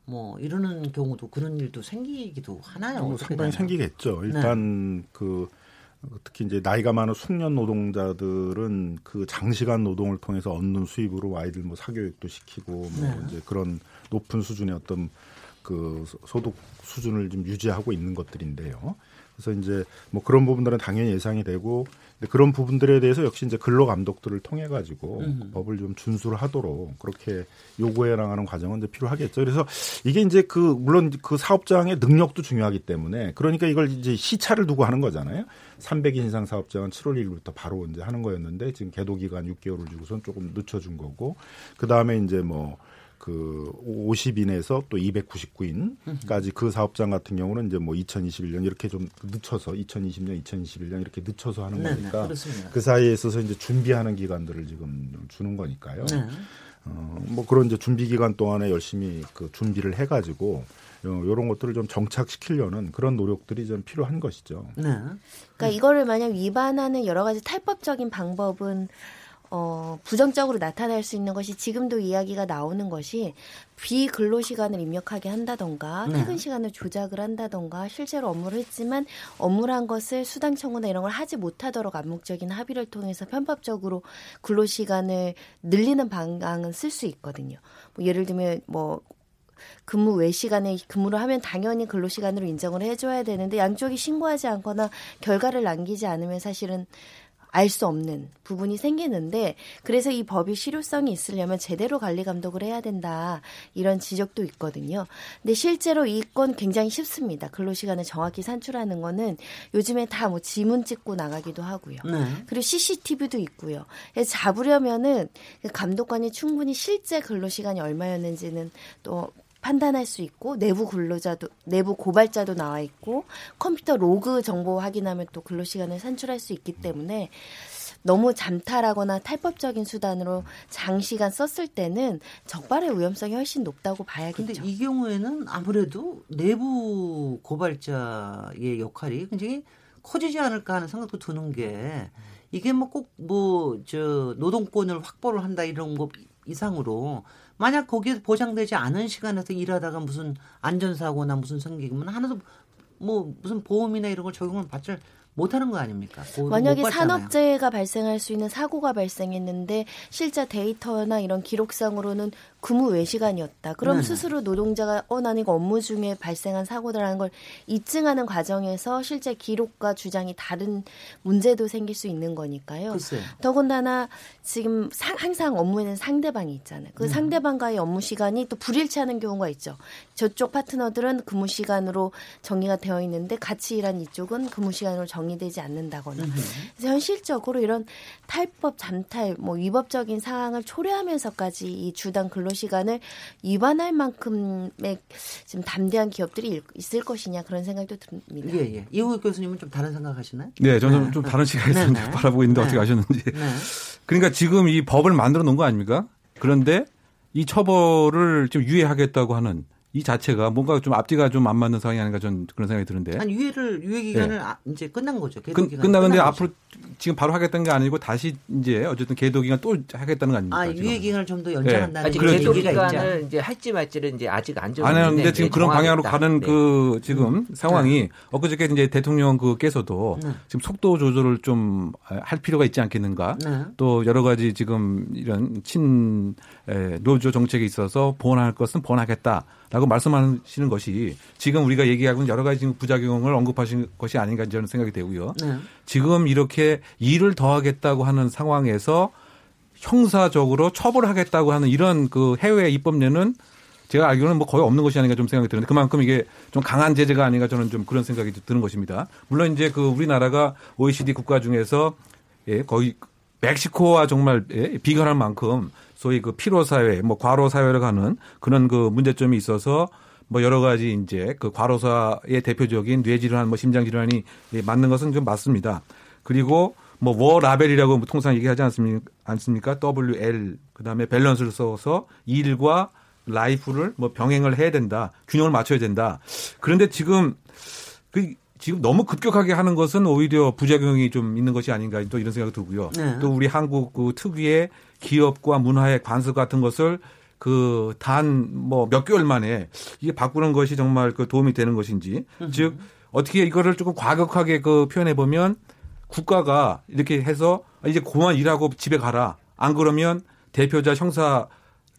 뭐 이러는 경우도 그런 일도 생기기도 하나요? 뭐 상당히 되나요? 생기겠죠. 일단 그 특히 이제 나이가 많은 숙련 노동자들은 그 장시간 노동을 통해서 얻는 수입으로 아이들 뭐 사교육도 시키고 뭐 네. 이제 그런 높은 수준의 어떤 그 소- 소득 수준을 좀 유지하고 있는 것들인데요. 그래서 이제 뭐 그런 부분들은 당연히 예상이 되고 근데 그런 부분들에 대해서 역시 이제 근로 감독들을 통해 가지고 법을 좀 준수를 하도록 그렇게 요구해 나가는 과정은 이제 필요하겠죠. 그래서 이게 이제 그 물론 그 사업장의 능력도 중요하기 때문에 그러니까 이걸 이제 시차를 두고 하는 거잖아요. 300인 이상 사업장은 7월 1일부터 바로 이제 하는 거였는데 지금 계도 기간 6개월을 주고선 조금 늦춰준 거고 그 다음에 이제 뭐 그 50인에서 또 299인까지 그 사업장 같은 경우는 이제 뭐 2021년 이렇게 좀 늦춰서 2020년, 2021년 이렇게 늦춰서 하는 네, 네, 거니까 그렇습니다. 그 사이에 있어서 이제 준비하는 기간들을 지금 주는 거니까요. 네. 어, 뭐 그런 이제 준비 기간 동안에 열심히 그 준비를 해가지고 어, 이런 것들을 좀 정착시키려는 그런 노력들이 좀 필요한 것이죠. 네. 그러니까 이거를 만약 위반하는 여러 가지 탈법적인 방법은 어, 부정적으로 나타날 수 있는 것이 지금도 이야기가 나오는 것이 비근로 시간을 입력하게 한다던가 네. 퇴근 시간을 조작을 한다던가 실제로 업무를 했지만 업무를 한 것을 수당 청구나 이런 걸 하지 못하도록 암묵적인 합의를 통해서 편법적으로 근로 시간을 늘리는 방향은 쓸 수 있거든요. 뭐 예를 들면 뭐 근무 외 시간에 근무를 하면 당연히 근로 시간으로 인정을 해줘야 되는데 양쪽이 신고하지 않거나 결과를 남기지 않으면 사실은 알 수 없는 부분이 생기는데 그래서 이 법이 실효성이 있으려면 제대로 관리 감독을 해야 된다 이런 지적도 있거든요. 근데 실제로 이 건 굉장히 쉽습니다. 근로 시간을 정확히 산출하는 거는 요즘에 다 뭐 지문 찍고 나가기도 하고요. 네. 그리고 CCTV도 있고요. 그래서 잡으려면은 그 감독관이 충분히 실제 근로 시간이 얼마였는지는 또 판단할 수 있고 내부 근로자도 내부 고발자도 나와 있고 컴퓨터 로그 정보 확인하면 또 근로 시간을 산출할 수 있기 때문에 너무 잠탈하거나 탈법적인 수단으로 장시간 썼을 때는 적발의 위험성이 훨씬 높다고 봐야겠죠. 근데 이 경우에는 아무래도 내부 고발자의 역할이 굉장히 커지지 않을까 하는 생각도 드는 게 이게 뭐 꼭 뭐 저 노동권을 확보를 한다 이런 거 이상으로 만약 거기에 보장되지 않은 시간에서 일하다가 무슨 안전사고나 무슨 생기면 하나도 뭐 무슨 보험이나 이런 걸 적용을 받지 못하는 거 아닙니까? 만약에. 산업재해가 발생할 수 있는 사고가 발생했는데 실제 데이터나 이런 기록상으로는 근무 외 시간이었다. 그럼 네네. 스스로 노동자가 어 나는 이거 업무 중에 발생한 사고다라는 걸 입증하는 과정에서 실제 기록과 주장이 다른 문제도 생길 수 있는 거니까요. 글쎄요. 더군다나 지금 상- 항상 업무에는 상대방이 있잖아요. 그 상대방과의 업무 시간이 또 불일치하는 경우가 있죠. 저쪽 파트너들은 근무 시간으로 정리가 되어 있는데 같이 일하는 이쪽은 근무 시간으로 정리되지 않는다거나. 그래서 현실적으로 이런 탈법, 잠탈, 뭐 위법적인 상황을 초래하면서까지 이 주당 근로 시간을 위반할 만큼의 지금 담대한 기업들이 일- 있을 것이냐 그런 생각도 듭니다. 예, 예. 이호익 교수님은 좀 다른 생각하시나요? 네, 저는 좀 다른 시각에서 네, 네. 바라보고 있는데 네. 어떻게 아셨는지. 네. 그러니까 지금 이 법을 만들어 놓은 거 아닙니까? 그런데 이 처벌을 좀 유예하겠다고 하는 이 자체가 뭔가 좀 앞뒤가 좀 안 맞는 상황이 아닌가 저는 그런 생각이 드는데. 한 유예를 유예 기간을 아, 이제 끝난 거죠. 네. 끝, 기간 끝나는데. 앞으로 지금 바로 하겠다는 게 아니고 다시 이제 어쨌든 계도 기간 또 하겠다는 거 아닙니까? 아. 유예 기간을 좀 더 연장한다는 아직 그런 계도. 기간을 이제 할지 말지를 이제 아직 안안 정했는데 하는데 지금 이제 그런 방향으로. 가는 네. 그 지금 상황이 엊그저께 이제 대통령 그께서도 네. 지금 속도 조절을 좀 할 필요가 있지 않겠는가. 네. 또 여러 가지 지금 이런 친 에, 노조 정책에 있어서 보완할 것은 보완하겠다 라고 말씀하시는 것이 지금 우리가 얘기하고 있는 여러 가지 부작용을 언급하신 것이 아닌가 저는 생각이 되고요. 네. 지금 이렇게 일을 더하겠다고 하는 상황에서 형사적으로 처벌하겠다고 하는 이런 그 해외 입법례는 제가 알기로는 뭐 거의 없는 것이 아닌가 좀 생각이 드는데 그만큼 이게 좀 강한 제재가 아닌가 저는 좀 그런 생각이 드는 것입니다. 물론 이제 그 우리나라가 OECD 국가 중에서 예, 거의 멕시코와 정말 예, 비교할 만큼 소위 그 피로 사회, 뭐 과로 사회를 가는 그런 그 문제점이 있어서 뭐 여러 가지 이제 그 과로사의 대표적인 뇌 질환, 뭐 심장 질환이 예, 맞는 것은 좀 맞습니다. 그리고 뭐 워라밸이라고 통상 얘기하지? 않습니까? WL 그다음에 밸런스를 써서 일과 life를 뭐 병행을 해야 된다. 균형을 맞춰야 된다. 그런데 지금 그 지금 너무 급격하게 하는 것은 오히려 부작용이 좀 있는 것이 아닌가 또 이런 생각이 들고요. 네. 또 우리 한국 그 특유의 기업과 문화의 관습 같은 것을 그 단 뭐 몇 개월 만에 이게 바꾸는 것이 정말 그 도움이 되는 것인지 즉 어떻게 이거를 조금 과격하게 그 표현해 보면 국가가 이렇게 해서 이제 그만 일하고 집에 가라 안 그러면 대표자 형사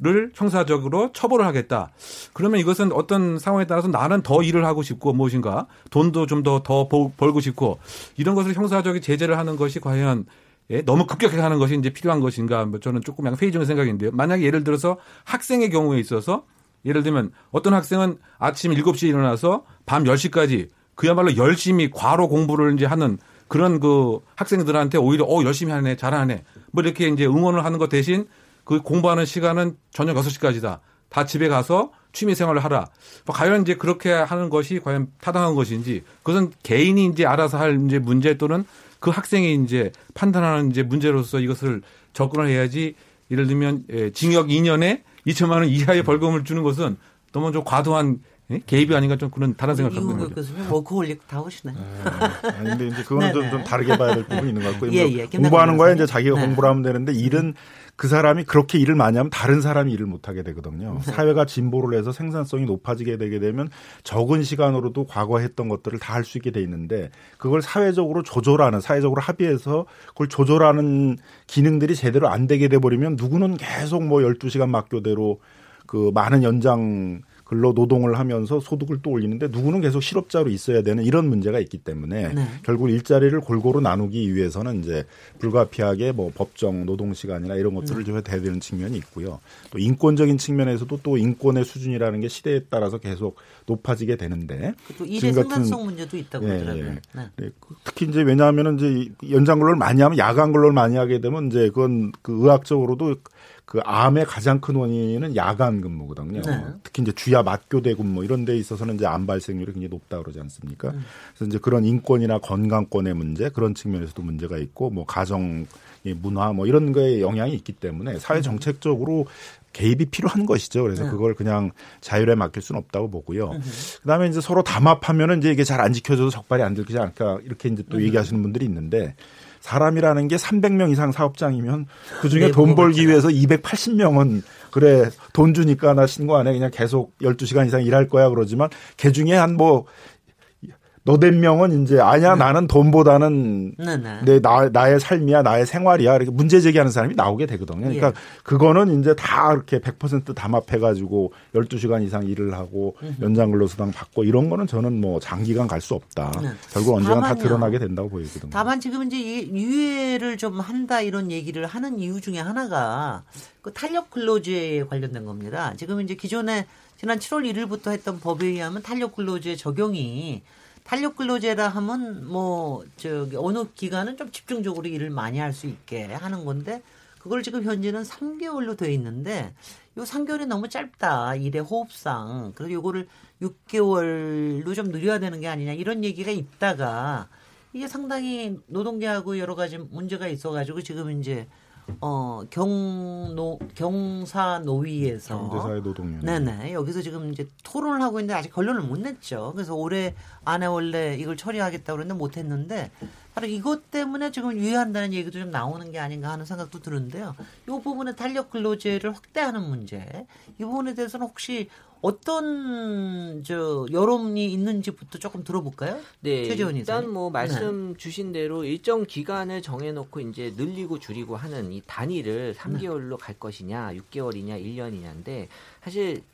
를 형사적으로 처벌을 하겠다. 그러면 이것은 어떤 상황에 따라서 나는 더 일을 하고 싶고 무엇인가 돈도 좀 더 더 벌고 싶고 이런 것을 형사적인 제재를 하는 것이 과연 예, 너무 급격하게 하는 것이 이제 필요한 것인가 뭐 저는 조금 약간 회의적인 생각인데요. 만약에 예를 들어서 학생의 경우에 있어서 예를 들면 어떤 학생은 아침 7시에 일어나서 밤 10시까지 그야말로 열심히 과로 공부를 이제 하는 그런 그 학생들한테 오히려 어 열심히 하네 잘하네 뭐 이렇게 이제 응원을 하는 것 대신 그 공부하는 시간은 저녁 6시까지다. 다 집에 가서 취미 생활을 하라. 뭐 과연 이제 그렇게 하는 것이 과연 타당한 것인지 그것은 개인이 이제 알아서 할 이제 문제 또는 그 학생이 이제 판단하는 이제 문제로서 이것을 접근을 해야지 예를 들면 예, 징역 2년에 2천만 원 이하의 벌금을 주는 것은 너무 좀 과도한 예? 개입이 아닌가 좀 그런 다른 생각을 갖고 있는 이호익 거죠. 교수님 workaholic다우시네. 아니, 근데 이제 그거는 좀, 네네. (laughs) 좀 다르게 봐야 될 부분이 있는 것 같고요. 예, 뭐 예. 공부하는 거야. 이제 자기가 네. 공부를 하면 되는데 일은 그 사람이 그렇게 일을 많이 하면 다른 사람이 일을 못 하게 되거든요. 네. 사회가 진보를 해서 생산성이 높아지게 되게 되면 적은 시간으로도 과거에 했던 것들을 다 할 수 있게 돼 있는데 그걸 사회적으로 조절하는 사회적으로 합의해서 그걸 조절하는 기능들이 제대로 안 되게 돼 버리면 누구는 계속 뭐 12시간 막교대로 그 많은 연장 근로 노동을 하면서 소득을 또 올리는데 누구는 계속 실업자로 있어야 되는 이런 문제가 있기 때문에 네. 결국 일자리를 골고루 나누기 위해서는 이제 불가피하게 뭐 법정 노동 시간이나 이런 것들을 좀 해야 되는 측면이 있고요. 또 인권적인 측면에서도 또 인권의 수준이라는 게 시대에 따라서 계속 높아지게 되는데 또 일의 지금 같은- 생산성 문제도 있다고 예. 예. 네. 네, 그- 특히 이제 왜냐하면 이제 이 연장 근로를 많이 하면 야간 근로를 많이 하게 되면 이제 그건 그 의학적으로도 그 암의 가장 큰 원인은 야간 근무거든요. 네. 특히 이제 주야 맞교대 근무 이런 데 있어서는 이제 암 발생률이 굉장히 높다 그러지 않습니까? 음. 그래서 이제 그런 인권이나 건강권의 문제 그런 측면에서도 문제가 있고 뭐 가정 의 문화 뭐 이런 거에 영향이 있기 때문에 사회 정책적으로 개입이 필요한 것이죠. 그래서 네. 그걸 그냥 자율에 맡길 수는 없다고 보고요. 그다음에 이제 서로 담합하면은 이제 이게 잘 안 지켜져서 적발이 안 들지 않을까 이렇게 이제 또 얘기하시는 분들이 있는데 사람이라는 게 300명 이상 사업장이면 그 중에 네, 돈 벌기 위해서 280명은 그래 돈 주니까 나 신고 안 해 그냥 계속 12시간 이상 일할 거야 그러지만 그 중에 한 뭐 너댓 명은 이제 아니야 나는 돈보다는 네, 네. 내 나, 나의 삶이야 나의 생활이야 이렇게 문제 제기하는 사람이 나오게 되거든요. 그러니까 예. 그거는 이제 다 이렇게 100% 담합해 가지고 12시간 이상 일을 하고 연장 근로수당 받고 이런 거는 저는 뭐 장기간 갈 수 없다. 네. 결국 언젠가 다. 드러나게 된다고 보이거든요. 다만 지금 이제 이 유예를 좀 한다 이런 얘기를 하는 이유 중에 하나가 그 탄력 근로제에 관련된 겁니다. 지금 이제 기존에 지난 7월 1일부터 했던 법에 의하면 탄력 근로제 적용이 탄력 근로제라 하면 뭐 저기 어느 기간은 좀 집중적으로 일을 많이 할 수 있게 하는 건데 그걸 지금 현재는 3개월로 돼 있는데 요 3개월이 너무 짧다. 일의 호흡상. 그래서 요거를 6개월로 좀 늘려야 되는 게 아니냐 이런 얘기가 있다가 이게 상당히 노동계하고 여러 가지 문제가 있어가지고 지금 이제 어 경노 경사 노위에서 경제사회 노동위원회. 네네 여기서 지금 이제 토론을 하고 있는데 아직 결론을 못 냈죠. 그래서 올해 안에 원래 이걸 처리하겠다고 그랬는데 못 했는데 바로 이것 때문에 지금 유예한다는 얘기도 좀 나오는 게 아닌가 하는 생각도 드는데요. 이 부분에 탄력 근로제를 확대하는 문제 이 부분에 대해서는 혹시 어떤 저 여론이 있는지부터 조금 들어볼까요? 네, 최재원 일단. 뭐 말씀 주신 대로 일정 기간을 정해놓고 이제 늘리고 줄이고 하는 이 단위를 3개월로 갈 것이냐, 6개월이냐, 1년이냐인데 사실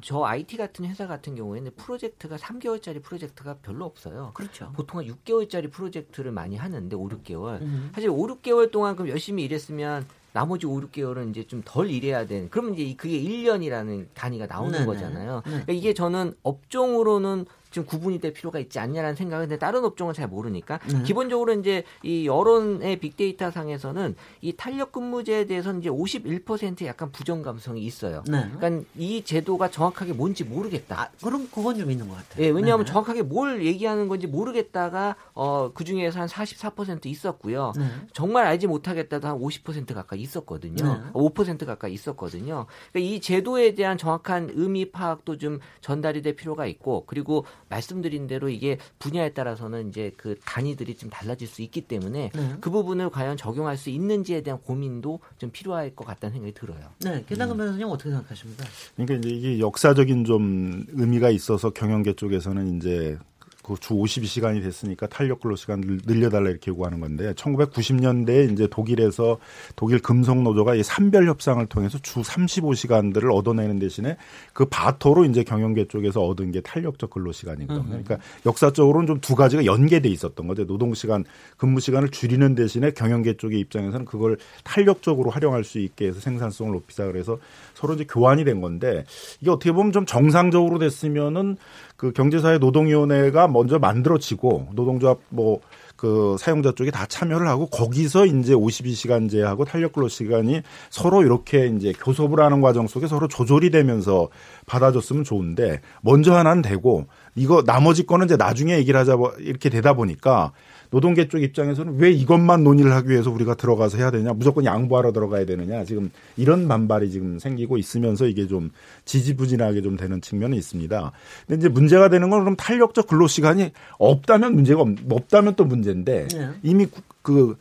저 IT 같은 회사 같은 경우에는 프로젝트가 3개월짜리 프로젝트가 별로 없어요. 그렇죠. 보통은 6개월짜리 프로젝트를 많이 하는데 5, 6개월. 음. 사실 5, 6개월 동안 그럼 열심히 일했으면 나머지 5, 6개월은 이제 좀 덜 일해야 되는. 그러면 이제 그게 1년이라는 단위가 나오는 네네. 거잖아요. 네. 그러니까 이게 저는 업종으로는 좀 구분이 될 필요가 있지 않냐라는 생각은 근데 다른 업종은 잘 모르니까 네. 기본적으로 이제 이 여론의 빅데이터 상에서는 이 탄력 근무제에 대해서는 이제 51% 약간 부정 감성이 있어요. 네. 그러니까 이 제도가 정확하게 뭔지 모르겠다. 아, 그럼 그건 좀 있는 것 같아요. 예, 왜냐하면 네네. 정확하게 뭘 얘기하는 건지 모르겠다가 어, 그 중에서 한 44% 있었고요. 네. 정말 알지 못하겠다도 한 50% 가까이 있었거든요. 네. 5% 가까이 있었거든요. 그러니까 이 제도에 대한 정확한 의미 파악도 좀 전달이 될 필요가 있고 그리고 말씀드린 대로 이게 분야에 따라서는 이제 그 단위들이 좀 달라질 수 있기 때문에 네. 그 부분을 과연 적용할 수 있는지에 대한 고민도 좀 필요할 것 같다는 생각이 들어요. 네, 김남근 변호사님 어떻게 생각하십니까? 그러니까 이제 이게 역사적인 좀 의미가 있어서 경영계 쪽에서는 이제 그주 52시간이 됐으니까 탄력 근로 시간을 늘려달라 이렇게 요구하는 건데 1990년대에 이제 독일에서 독일 금속 노조가 이 산별 협상을 통해서 주 35시간들을 얻어내는 대신에 그 바토로 이제 경영계 쪽에서 얻은 게 탄력적 근로 시간이거든요. 그러니까 역사적으로는 좀 두 가지가 연계돼 있었던 거죠. 노동 시간, 근무 시간을 줄이는 대신에 경영계 쪽의 입장에서는 그걸 탄력적으로 활용할 수 있게 해서 생산성을 높이자 그래서 서로 이제 교환이 된 건데 이게 어떻게 보면 좀 정상적으로 됐으면은 그 경제사회 노동위원회가 먼저 만들어지고 노동조합 뭐 그 사용자 쪽이 다 참여를 하고 거기서 이제 52시간제하고 탄력 근로 시간이 서로 이렇게 이제 교섭을 하는 과정 속에 서로 조절이 되면서 받아줬으면 좋은데 먼저 하나는 되고 이거 나머지 거는 이제 나중에 얘기를 하자 뭐 이렇게 되다 보니까 노동계 쪽 입장에서는 왜 이것만 논의를 하기 위해서 우리가 들어가서 해야 되냐 무조건 양보하러 들어가야 되느냐 지금 이런 반발이 지금 생기고 있으면서 이게 좀 지지부진하게 좀 되는 측면이 있습니다. 근데 이제 문제가 되는 건 그럼 탄력적 근로 시간이 없다면 문제가 없, 없다면 또 문제인데 네. 이미 구- 그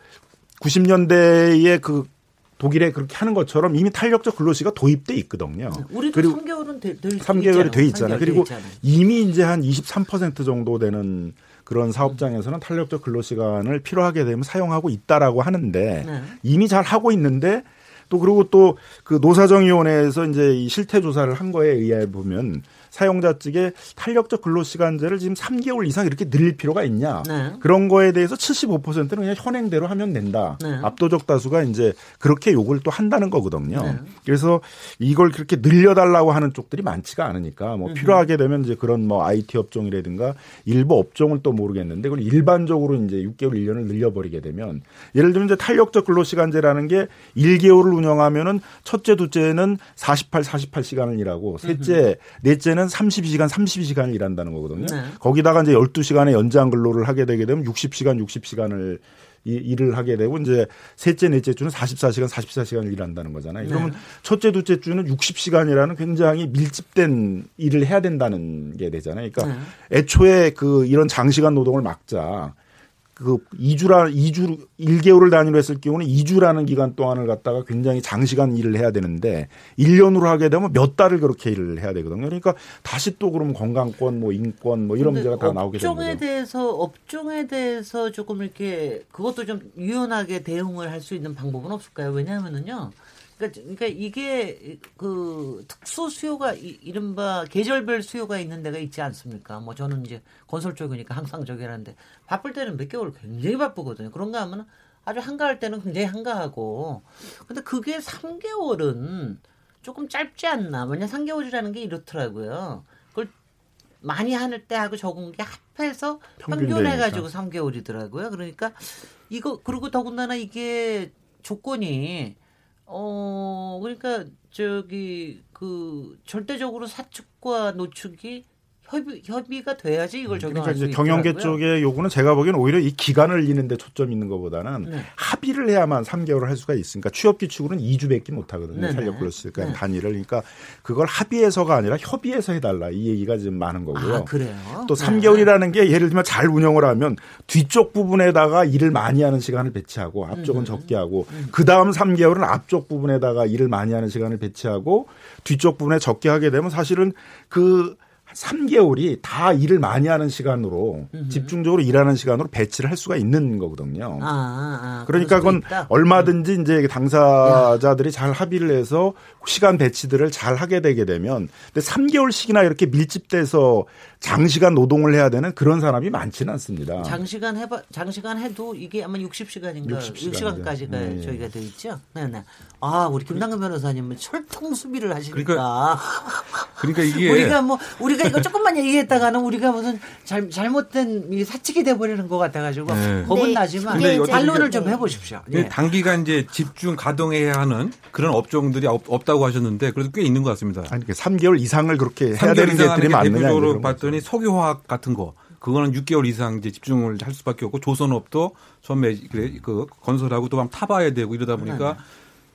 90년대에 그 독일에 그렇게 하는 것처럼 이미 탄력적 근로시가 도입돼 있거든요. 우리도 그리고 3개월은 돼, 돼 3개월이 돼 있잖아요. 3개월 돼 그리고 있잖아요. 이미 이제 한 23% 정도 되는 그런 사업장에서는 탄력적 근로 시간을 필요하게 되면 사용하고 있다라고 하는데 네. 이미 잘 하고 있는데 또 그리고 또 그 노사정위원회에서 이제 이 실태 조사를 한 거에 의해 보면 사용자 측에 탄력적 근로시간제를 지금 3개월 이상 이렇게 늘릴 필요가 있냐. 네. 그런 거에 대해서 75%는 그냥 현행대로 하면 된다. 네. 압도적 다수가 이제 그렇게 요구를 또 한다는 거거든요. 네. 그래서 이걸 그렇게 늘려달라고 하는 쪽들이 많지가 않으니까 뭐 필요하게 되면 이제 그런 뭐 IT 업종이라든가 일부 업종을 또 모르겠는데 그걸 일반적으로 이제 6개월 1년을 늘려버리게 되면 예를 들면 이제 탄력적 근로시간제라는 게 1개월을 운영하면은 첫째, 둘째는 48, 48시간을 일하고 셋째, 넷째는 32시간, 32시간을 일한다는 거거든요. 네. 거기다가 이제 12시간의 연장 근로를 하게 되게 되면 60시간, 60시간을 이 일을 하게 되고 이제 셋째, 넷째 주는 44시간, 44시간을 일한다는 거잖아요. 그러면 첫째, 둘째 주는 60시간이라는 굉장히 밀집된 일을 해야 된다는 게 되잖아요. 그러니까 애초에 그 이런 장시간 노동을 막자. 그 2주라 2주 1개월을 단위로 했을 경우는 2주라는 기간 동안을 갖다가 굉장히 장시간 일을 해야 되는데 1년으로 하게 되면 몇 달을 그렇게 일을 해야 되거든요. 그러니까 다시 또 그러면 건강권 뭐 인권 뭐 이런 문제가 다 나오게 되는 업종에 거죠. 대해서 업종에 대해서 조금 이렇게 그것도 좀 유연하게 대응을 할 수 있는 방법은 없을까요? 왜냐하면은요. 그러니까, 그러니까 이게 그 특수 수요가 이- 이른바 계절별 수요가 있는 데가 있지 않습니까? 뭐 저는 이제 건설 쪽이니까 항상 저기 하는데 바쁠 때는 몇 개월 굉장히 바쁘거든요. 그런가 하면 아주 한가할 때는 굉장히 한가하고 근데 그게 3개월은 조금 짧지 않나? 왜냐 3개월이라는 게 이렇더라고요. 그걸 많이 하는 때 하고 적은 게 합해서 평균 평균해가지고 3개월이더라고요. 그러니까 이거 그리고 더군다나 이게 조건이 어 그러니까 저기 그 절대적으로 사측과 노측이 협의 협의가 돼야지 이걸 적용할 그러니까 수 이제. 경영계 쪽의 요구는 제가 보기에는 오히려 이 기간을 잃는데 초점 있는 것보다는 네. 합의를 해야만 3개월을 할 수가 있으니까 취업 기축으로는 2주밖에 못 하거든요. 네네. 탄력 근로시간 네. 단위를 그러니까 그걸 합의해서가 아니라 협의해서 해달라 이 얘기가 지금 많은 거고요. 아 그래요. 또 네. 3개월이라는 게 예를 들면 잘 운영을 하면 뒤쪽 부분에다가 일을 많이 하는 시간을 배치하고 음. 앞쪽은 적게 하고 그 다음 3개월은 앞쪽 부분에다가 일을 많이 하는 시간을 배치하고 뒤쪽 부분에 적게 하게 되면 사실은 그 3개월이 다 일을 많이 하는 시간으로 집중적으로 일하는 시간으로 배치를 할 수가 있는 거거든요. 아, 아, 아, 그러니까 그건 있다. 얼마든지 이제 당사자들이 잘 합의를 해서 시간 배치들을 잘 하게 되게 되면 근데 3개월씩이나 이렇게 밀집돼서 장시간 노동을 해야 되는 그런 사람이 많지는 않습니다. 장시간 해봐 장시간 해도 이게 아마 60시간인가 60 60시간까지가 시간이죠. 네. 저희가 돼 있죠. 네, 네. 아, 우리 김남근 변호사님은 철통 수비를 하시니까 그러니까 그러니까 이게 (laughs) 우리가 뭐 우리가 이거 조금만 얘기했다가는 우리가 무슨 잘, 잘못된 이 사측이 돼 버리는 것 같아 가지고 네. 겁은 네, 나지만 반론을 좀 해 보십시오. 근데 단기간 이제 집중 가동해야 하는 그런 업종들이 없, 없다고 하셨는데 그래도 꽤 있는 것 같습니다. 아니 그 3개월 이상을 그렇게 해야 3개월 되는 것들이 많느냐 대표적으로 봤더니 거죠. 석유화학 같은 거 그거는 6개월 이상 이제 집중을 할 수밖에 없고 조선업도 처음에 그 건설하고 또 타봐야 되고 이러다 보니까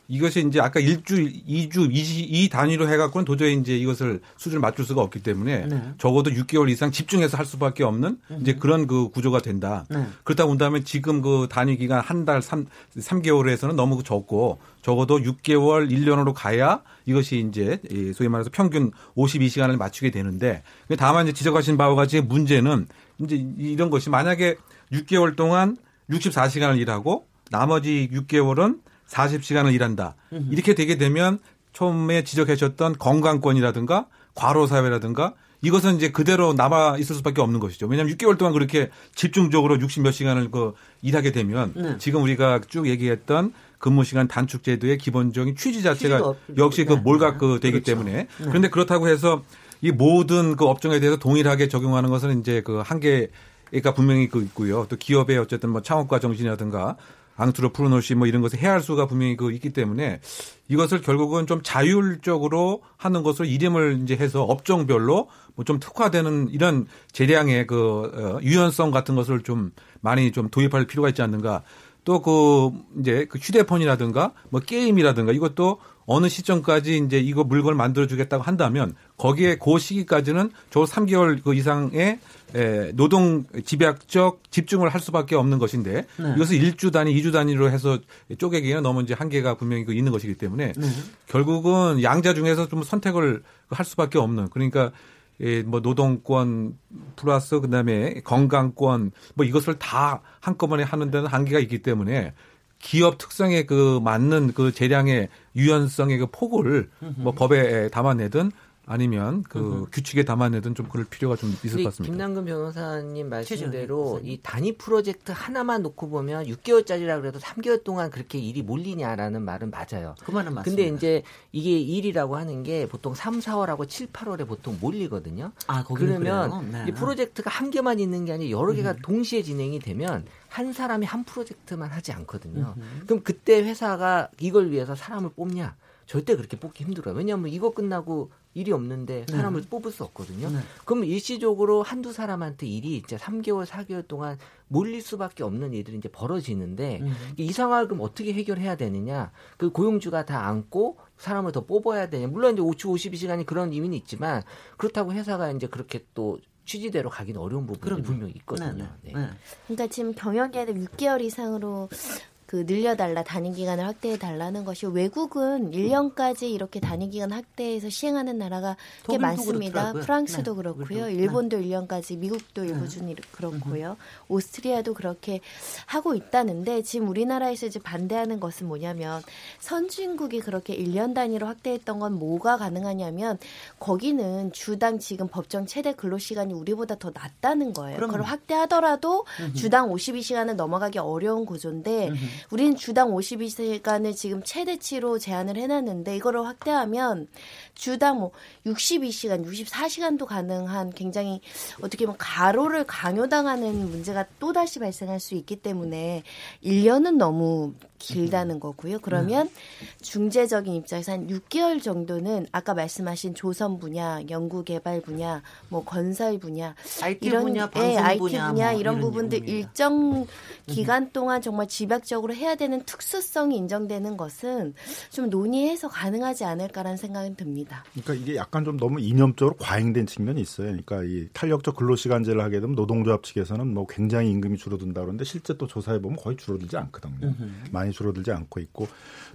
이것이 이제 아까 일주, 이주, 이 단위로 해갖고는 도저히 이제 이것을 수준을 맞출 수가 없기 때문에 네. 적어도 6개월 이상 집중해서 할 수밖에 없는 이제 그런 그 구조가 된다. 네. 그렇다 본다면 지금 그 단위 기간 한 달, 삼 3개월에서는 너무 적고 적어도 6개월, 1년으로 가야 이것이 이제 이 소위 말해서 평균 52시간을 맞추게 되는데 다만 이제 지적하신 바와 같이 문제는 이제 이런 것이 만약에 6개월 동안 64시간을 일하고 나머지 6개월은 40시간을 일한다. 이렇게 되게 되면 처음에 지적하셨던 건강권이라든가 과로사회라든가 이것은 이제 그대로 남아 있을 수밖에 없는 것이죠. 왜냐하면 6개월 동안 그렇게 집중적으로 60몇 시간을 그 일하게 되면 네. 지금 우리가 쭉 얘기했던 근무 시간 단축 제도의 기본적인 취지 자체가 역시 그 네. 몰각 그 되기 그렇죠. 때문에 그런데 그렇다고 해서 이 모든 그 업종에 대해서 동일하게 적용하는 것은 이제 그 한계가 분명히 그 있고요. 또 기업의 어쨌든 뭐 창업가 정신이라든가 앙트로프로노시 뭐 이런 것을 해야 할 수가 분명히 그 있기 때문에 이것을 결국은 좀 자율적으로 하는 것으로 이름을 이제 해서 업종별로 뭐 좀 특화되는 이런 재량의 그 어, 유연성 같은 것을 좀 많이 좀 도입할 필요가 있지 않는가. 또 그 이제 그 휴대폰이라든가 뭐 게임이라든가 이것도 어느 시점까지 이제 이거 물건을 만들어 주겠다고 한다면 거기에 그 시기까지는 저 3개월 그 이상의 에, 노동 집약적 집중을 할 수밖에 없는 것인데 네. 이것을 1주 단위, 2주 단위로 해서 쪼개기에는 너무 이제 한계가 분명히 그 있는 것이기 때문에 네. 결국은 양자 중에서 좀 선택을 할 수밖에 없는 그러니까 예, 뭐 노동권 플러스 그다음에 건강권 뭐 이것을 다 한꺼번에 하는 데는 한계가 있기 때문에 기업 특성에 그 맞는 그 재량의 유연성의 그 폭을 뭐 법에 담아내든 아니면 그 규칙에 담아내든 좀 그럴 필요가 좀 있을 것 같습니다. 김남근 변호사님 말씀대로 이 단위 프로젝트 하나만 놓고 보면 6개월짜리라 그래도 3개월 동안 그렇게 일이 몰리냐라는 말은 맞아요. 그 말은 맞습니다. 근데 이제 이게 일이라고 하는 게 보통 3, 4월하고 7, 8월에 보통 몰리거든요. 아, 그러면? 네. 이 프로젝트가 한 개만 있는 게 아니라 여러 개가 음. 동시에 진행이 되면 한 사람이 한 프로젝트만 하지 않거든요. 그럼 그때 회사가 이걸 위해서 사람을 뽑냐? 절대 그렇게 뽑기 힘들어요. 왜냐하면 이거 끝나고 일이 없는데 사람을 뽑을 수 없거든요. 네. 그럼 일시적으로 한두 사람한테 일이 이제 3개월, 4개월 동안 몰릴 수밖에 없는 일들이 이제 벌어지는데 음. 이 상황을 그럼 어떻게 해결해야 되느냐? 그 고용주가 다 안고 사람을 더 뽑아야 되냐? 물론 이제 5주 52시간이 그런 의미는 있지만 그렇다고 회사가 이제 그렇게 또 취지대로 가기는 어려운 부분이 그럼요. 분명히 있거든요. 네, 네. 네. 네. 그러니까 지금 경영계는 6개월 이상으로 그 늘려달라 단위 기간을 확대해 달라는 것이 외국은 1년까지 이렇게 단위 기간 확대해서 시행하는 나라가 꽤 많습니다. 그렇더라고요. 프랑스도 네, 그렇고요. 일본도 1년까지, 미국도 일부 네. 준 그렇고요. 오스트리아도 그렇게 하고 있다는데 지금 우리나라에서 이제 반대하는 것은 뭐냐면 선진국이 그렇게 1년 단위로 확대했던 건 뭐가 가능하냐면 거기는 주당 지금 법정 최대 근로 시간이 우리보다 더 낮다는 거예요. 그럼요. 그걸 확대하더라도 주당 52시간을 넘어가기 어려운 구조인데 우리는 주당 52시간을 지금 최대치로 제한을 해놨는데 이거를 확대하면 주당 뭐 62시간, 64시간도 가능한 굉장히 어떻게 보면 가로를 강요당하는 문제가 또 다시 발생할 수 있기 때문에 1년은 너무 길다는 거고요. 그러면 중재적인 입장에서 한 6개월 정도는 아까 말씀하신 조선 분야, 연구 개발 분야, 뭐 건설 분야 IT 이런 분야, 예, IT 분야, 뭐 이런 이런 부분들. 일정 기간 동안 정말 집약적으로 해야 되는 특수성이 인정되는 것은 좀 논의해서 가능하지 않을까라는 생각은 듭니다. 그러니까 이게 약간 좀 너무 이념적으로 과잉된 측면이 있어요. 그러니까 이 탄력적 근로시간제를 하게 되면 노동조합 측에서는 뭐 굉장히 임금이 줄어든다 그러는데 실제 또 조사해 보면 거의 줄어들지 않거든요. 많이 줄어들지 않고 있고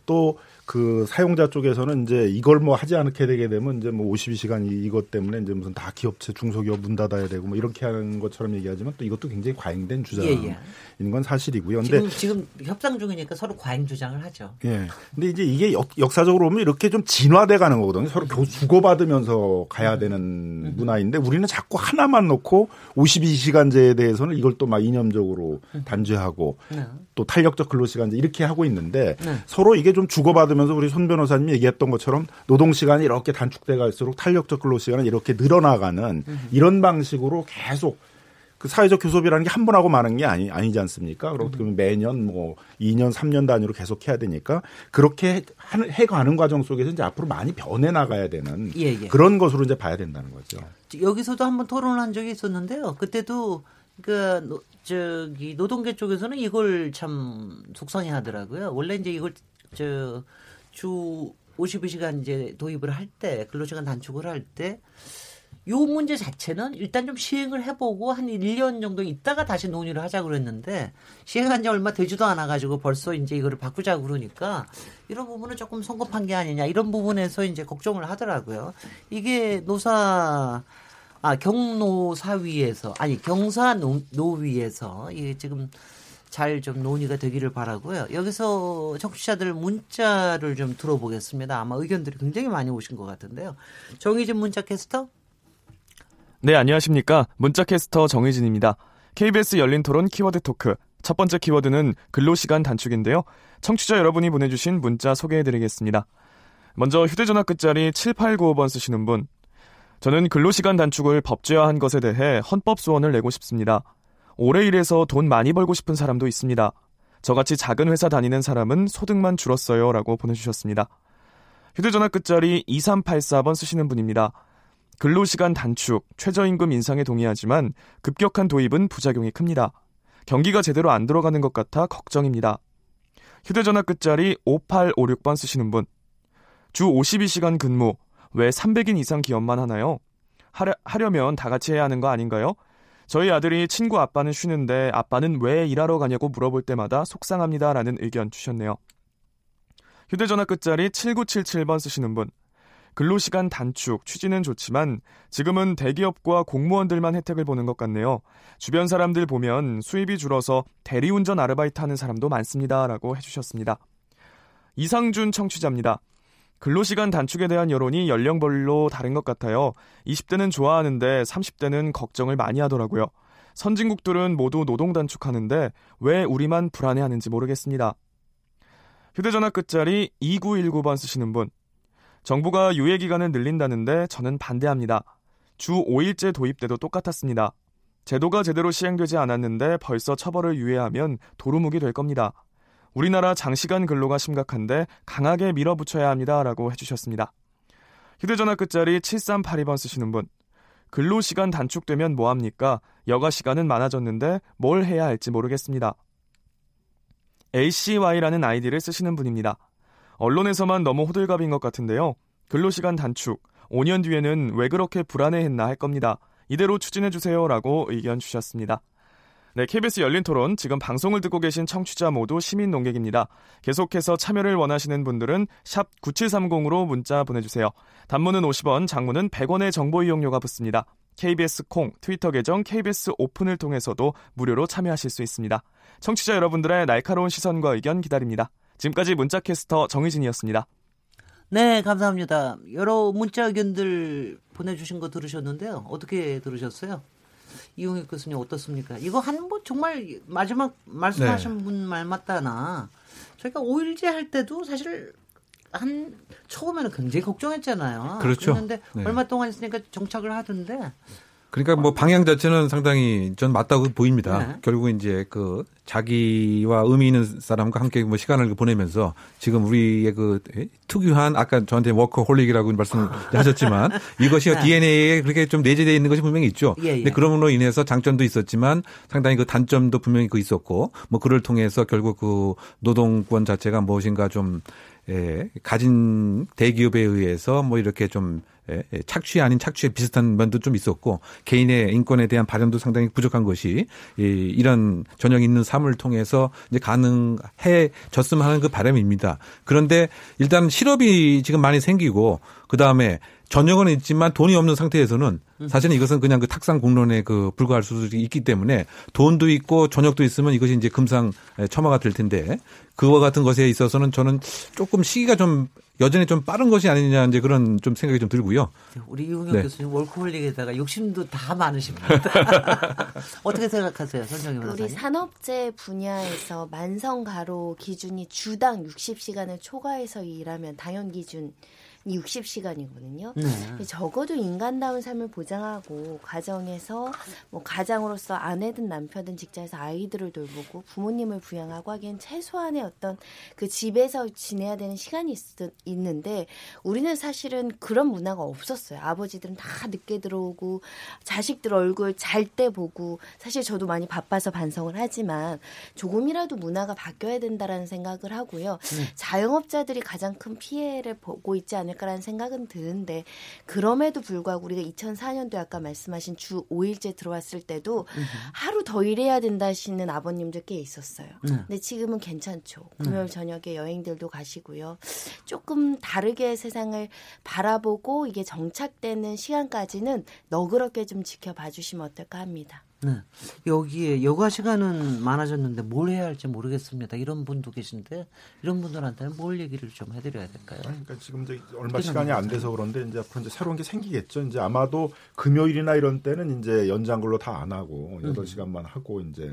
또 그 사용자 쪽에서는 이제 이걸 뭐 하지 않게 되게 되면 이제 뭐 52시간 이것 때문에 이제 무슨 다 기업체 중소기업 문 닫아야 되고 뭐 이렇게 하는 것처럼 얘기하지만 또 이것도 굉장히 과잉된 주장인 예, 예. 건 사실이고요. 근데 지금 지금 협상 중이니까 서로 과잉 주장을 하죠. 예. 근데 이제 이게 역, 역사적으로 보면 이렇게 좀 진화돼 가는 거거든요. 서로 교- 주고받으면서 가야 되는 문화인데 우리는 자꾸 하나만 놓고 52시간제에 대해서는 이걸 또 막 이념적으로 단죄하고 네. 또 탄력적 근로시간제 이렇게 하고 있는데 네. 서로 이게 좀 주고받으면서 우리 손 변호사님이 얘기했던 것처럼 노동 시간이 이렇게 단축돼 갈수록 탄력적 근로 시간은 이렇게 늘어나가는 이런 방식으로 계속 그 사회적 교섭이라는 게 한 번 하고 마는 게 아니, 아니지 않습니까? 그렇기 때문에 매년 뭐 2년, 3년 단위로 계속 해야 되니까 그렇게 하- 해가는 과정 속에서 이제 앞으로 많이 변해 나가야 되는 예, 예. 그런 것으로 이제 봐야 된다는 거죠. 여기서도 한번 토론한 적이 있었는데요. 그때도 그 노, 저기 노동계 쪽에서는 이걸 참 속상해 하더라고요. 원래 이제 이걸 저 주 52시간 이제 도입을 할 때 근로시간 단축을 할 때 요 문제 자체는 일단 좀 시행을 해보고 한 1년 정도 있다가 다시 논의를 하자고 그랬는데 시행한 지 얼마 되지도 않아 가지고 벌써 이제 이거를 바꾸자고 그러니까 이런 부분은 조금 성급한 게 아니냐 이런 부분에서 이제 걱정을 하더라고요. 이게 노사 아 경노사위에서 아니 경사 노, 노위에서 이게 지금 잘 좀 논의가 되기를 바라고요. 여기서 청취자들 문자를 좀 들어보겠습니다. 아마 의견들이 굉장히 많이 오신 것 같은데요. 정희진 문자 캐스터. 네, 안녕하십니까. 문자캐스터 정혜진입니다. KBS 열린 토론 키워드 토크. 첫 번째 키워드는 근로시간 단축인데요. 청취자 여러분이 보내주신 문자 소개해드리겠습니다. 먼저 휴대전화 끝자리 7895번 쓰시는 분. 저는 근로시간 단축을 법제화한 것에 대해 헌법 소원을 내고 싶습니다. 오래 일해서 돈 많이 벌고 싶은 사람도 있습니다. 저같이 작은 회사 다니는 사람은 소득만 줄었어요. 라고 보내주셨습니다. 휴대전화 끝자리 2384번 쓰시는 분입니다. 근로시간 단축, 최저임금 인상에 동의하지만 급격한 도입은 부작용이 큽니다. 경기가 제대로 안 들어가는 것 같아 걱정입니다. 휴대전화 끝자리 5856번 쓰시는 분. 주 52시간 근무, 왜 300인 이상 기업만 하나요? 하려, 하려면 다 같이 해야 하는 거 아닌가요? 저희 아들이 친구 아빠는 쉬는데 아빠는 왜 일하러 가냐고 물어볼 때마다 속상합니다. 라는 의견 주셨네요. 휴대전화 끝자리 7977번 쓰시는 분. 근로시간 단축 취지는 좋지만 지금은 대기업과 공무원들만 혜택을 보는 것 같네요. 주변 사람들 보면 수입이 줄어서 대리운전 아르바이트 하는 사람도 많습니다. 라고 해주셨습니다. 이상준 청취자입니다. 근로시간 단축에 대한 여론이 연령별로 다른 것 같아요. 20대는 좋아하는데 30대는 걱정을 많이 하더라고요. 선진국들은 모두 노동 단축하는데 왜 우리만 불안해하는지 모르겠습니다. 휴대전화 끝자리 2919번 쓰시는 분. 정부가 유예 기간을 늘린다는데 저는 반대합니다. 주 5일제 도입 때도 똑같았습니다. 제도가 제대로 시행되지 않았는데 벌써 처벌을 유예하면 도루묵이 될 겁니다. 우리나라 장시간 근로가 심각한데 강하게 밀어붙여야 합니다. 라고 해주셨습니다. 휴대전화 끝자리 7382번 쓰시는 분. 근로시간 단축되면 뭐합니까? 여가 시간은 많아졌는데 뭘 해야 할지 모르겠습니다. ACY라는 아이디를 쓰시는 분입니다. 언론에서만 너무 호들갑인 것 같은데요. 근로시간 단축, 5년 뒤에는 왜 그렇게 불안해했나 할 겁니다. 이대로 추진해주세요. 라고 의견 주셨습니다. 네, KBS 열린 토론 지금 방송을 듣고 계신 청취자 모두 시민 농객입니다. 계속해서 참여를 원하시는 분들은 샵 9730으로 문자 보내주세요. 단문은 50원, 장문은 100원의 정보 이용료가 붙습니다. KBS 콩, 트위터 계정 KBS 오픈을 통해서도 무료로 참여하실 수 있습니다. 청취자 여러분들의 날카로운 시선과 의견 기다립니다. 지금까지 문자캐스터 정희진이었습니다. 네, 감사합니다. 여러 문자 의견들 보내주신 거 들으셨는데요. 어떻게 들으셨어요? 이용익 교수님 어떻습니까? 이거 한 번 정말 마지막 말씀하신 네. 분말 맞다나 저희가 오일제 할 때도 사실 한 처음에는 굉장히 걱정했잖아요. 그렇죠. 그런데 네. 얼마 동안 있으니까 정착을 하던데 그러니까 뭐 방향 자체는 상당히 전 맞다고 보입니다. 네. 결국 이제 그 자기와 의미 있는 사람과 함께 뭐 시간을 보내면서 지금 우리의 그 특유한 아까 저한테 워커홀릭이라고 말씀하셨지만 이것이 네. DNA에 그렇게 좀 내재되어 있는 것이 분명히 있죠. 예, 예. 근데 그럼으로 인해서 장점도 있었지만 상당히 그 단점도 분명히 그 있었고 뭐 그를 통해서 결국 그 노동권 자체가 무엇인가 좀 예, 가진 대기업에 의해서 뭐 이렇게 좀 착취 아닌 착취에 비슷한 면도 좀 있었고 개인의 인권에 대한 발현도 상당히 부족한 것이 이, 이런 전형 있는 삶을 통해서 이제 가능해졌으면 하는 그 바람입니다. 그런데 일단 실업이 지금 많이 생기고 그 다음에 전역은 있지만 돈이 없는 상태에서는 사실은 이것은 그냥 그 탁상 공론에 그 불과할 수도 있기 때문에 돈도 있고 전역도 있으면 이것이 이제 금상 첨화가 될 텐데 그와 같은 것에 있어서는 저는 조금 시기가 좀 여전히 좀 빠른 것이 아니냐 이제 그런 좀 생각이 좀 들고요. 우리 이웅혁 네. 교수님 월코홀릭에다가 욕심도 다 많으십니다. (laughs) 어떻게 생각하세요, 선정희 변호사님? 우리 산업재 분야에서 만성 가로 기준이 주당 60시간을 초과해서 일하면 당연 기준 60시간이거든요. 네. 적어도 인간다운 삶을 보장하고 가정에서 뭐 가장으로서 아내든 남편든 직장에서 아이들을 돌보고 부모님을 부양하고 하기엔 최소한의 어떤 그 집에서 지내야 되는 시간이 있, 있는데 우리는 사실은 그런 문화가 없었어요. 아버지들은 다 늦게 들어오고 자식들 얼굴 잘 때 보고 사실 저도 많이 바빠서 반성을 하지만 조금이라도 문화가 바뀌어야 된다라는 생각을 하고요. 네. 자영업자들이 가장 큰 피해를 보고 있지 않을 않을까라는 생각은 드는데 그럼에도 불구하고 우리가 2004년도 아까 말씀하신 주 5일제 들어왔을 때도 하루 더 일해야 된다 하시는 아버님들 꽤 있었어요. 네. 근데 지금은 괜찮죠. 금요일 저녁에 여행들도 가시고요. 조금 다르게 세상을 바라보고 이게 정착되는 시간까지는 너그럽게 좀 지켜봐 주시면 어떨까 합니다. 네. 여기에 여가 시간은 많아졌는데 뭘 해야 할지 모르겠습니다. 이런 분도 계신데 이런 분들한테는 뭘 얘기를 좀 해드려야 될까요? 그러니까 지금 이제 얼마 시간이 안 돼서 그런데 이제 앞으로 이제 새로운 게 생기겠죠. 이제 아마도 금요일이나 이런 때는 이제 연장 근로 다 안 하고 여덟 시간만 하고 이제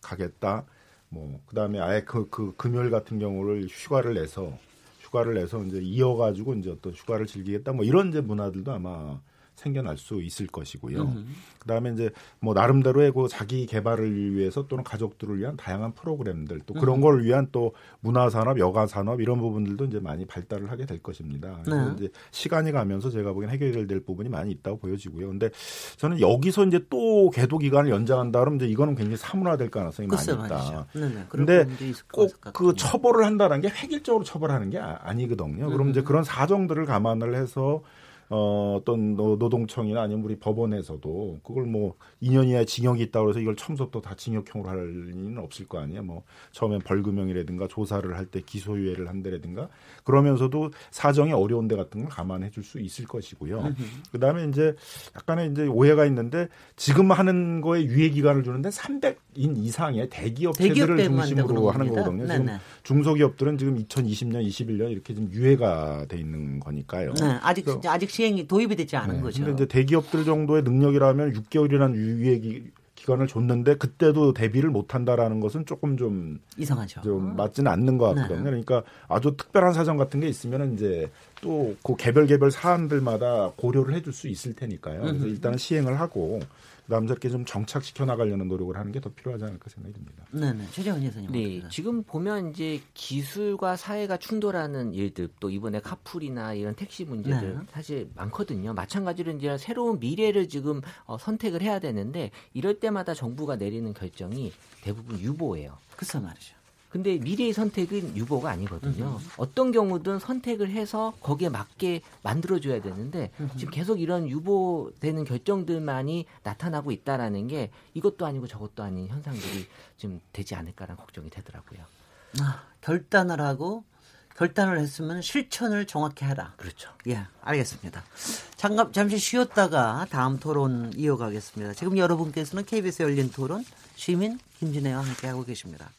가겠다. 뭐 그다음에 아예 그, 그 금요일 같은 경우를 휴가를 내서 휴가를 내서 이제 이어가지고 이제 어떤 휴가를 즐기겠다. 뭐 이런 이제 문화들도 아마 생겨날 수 있을 것이고요. 음. 그다음에 이제 뭐 나름대로의 그 자기 개발을 위해서 또는 가족들을 위한 다양한 프로그램들 또 그런 음. 걸 위한 또 문화 산업, 여가 산업 이런 부분들도 이제 많이 발달을 하게 될 것입니다. 그래서 네. 이제 시간이 가면서 제가 보기엔 해결될 부분이 많이 있다고 보여지고요. 근데 저는 여기서 이제 또 계도 기간을 연장한다 그러면 이제 이거는 굉장히 사문화될 가능성이 많이 있다. 그런데 꼭 그 처벌을 한다는 게 획일적으로 처벌하는 게 아, 아니거든요. 음. 그럼 이제 그런 사정들을 감안을 해서 어, 어떤 노- 노동청이나 아니면 우리 법원에서도 그걸 뭐 2년 이하의 징역이 있다고 해서 이걸 처음부터 다 징역형으로 할 리는 없을 거 아니에요. 뭐 처음엔 벌금형이라든가 조사를 할 때 기소유예를 한다라든가 그러면서도 사정이 어려운 데 같은 걸 감안해 줄 수 있을 것이고요. 그다음에 이제 약간의 이제 오해가 있는데 지금 하는 거에 유예 기간을 주는데 300인 이상의 대기업체들을 중심으로 하는 겁니다. 거거든요. 지금. 중소기업들은 지금 2020년, 21년 이렇게 지금 유예가 돼 있는 거니까요. 네, 아직 아직 시 행이 도입이 되지 않은 네. 거죠. 근데 이제 대기업들 정도의 능력이라면 6개월이라는 유예 기- 기간을 줬는데 그때도 대비를 못 한다라는 것은 조금 좀, 이상하죠. 좀 맞지는 않는 것 같거든요. 네. 그러니까 아주 특별한 사정 같은 게 있으면 이제 또 그 개별 개별 사안들마다 고려를 해줄 수 있을 테니까요. 그래서. 일단은 시행을 하고 저렇게 좀 정착시켜 나가려는 노력을 하는 게 더 필요하지 않을까 생각이 듭니다. 네네. 최재원 여사님. 네, 지금 보면 이제 기술과 사회가 충돌하는 일들 또 이번에 카풀이나 이런 택시 문제들 네. 사실 많거든요. 마찬가지로 이제 새로운 미래를 지금 어, 선택을 해야 되는데 이럴 때마다 정부가 내리는 결정이 대부분 유보예요. 글쎄 말이죠. 근데 미래의 선택은 유보가 아니거든요. 어떤 경우든 선택을 해서 거기에 맞게 만들어줘야 되는데 지금 계속 이런 유보되는 결정들만이 나타나고 있다라는 게 이것도 아니고 저것도 아닌 현상들이 좀 되지 않을까라는 걱정이 되더라고요. 아, 결단을 하고 결단을 했으면 실천을 정확히 하라. 그렇죠. 예, 알겠습니다. 잠깐 잠시 쉬었다가 다음 토론 이어가겠습니다. 지금 여러분께서는 KBS 열린 토론 시민 김진애와 함께하고 계십니다.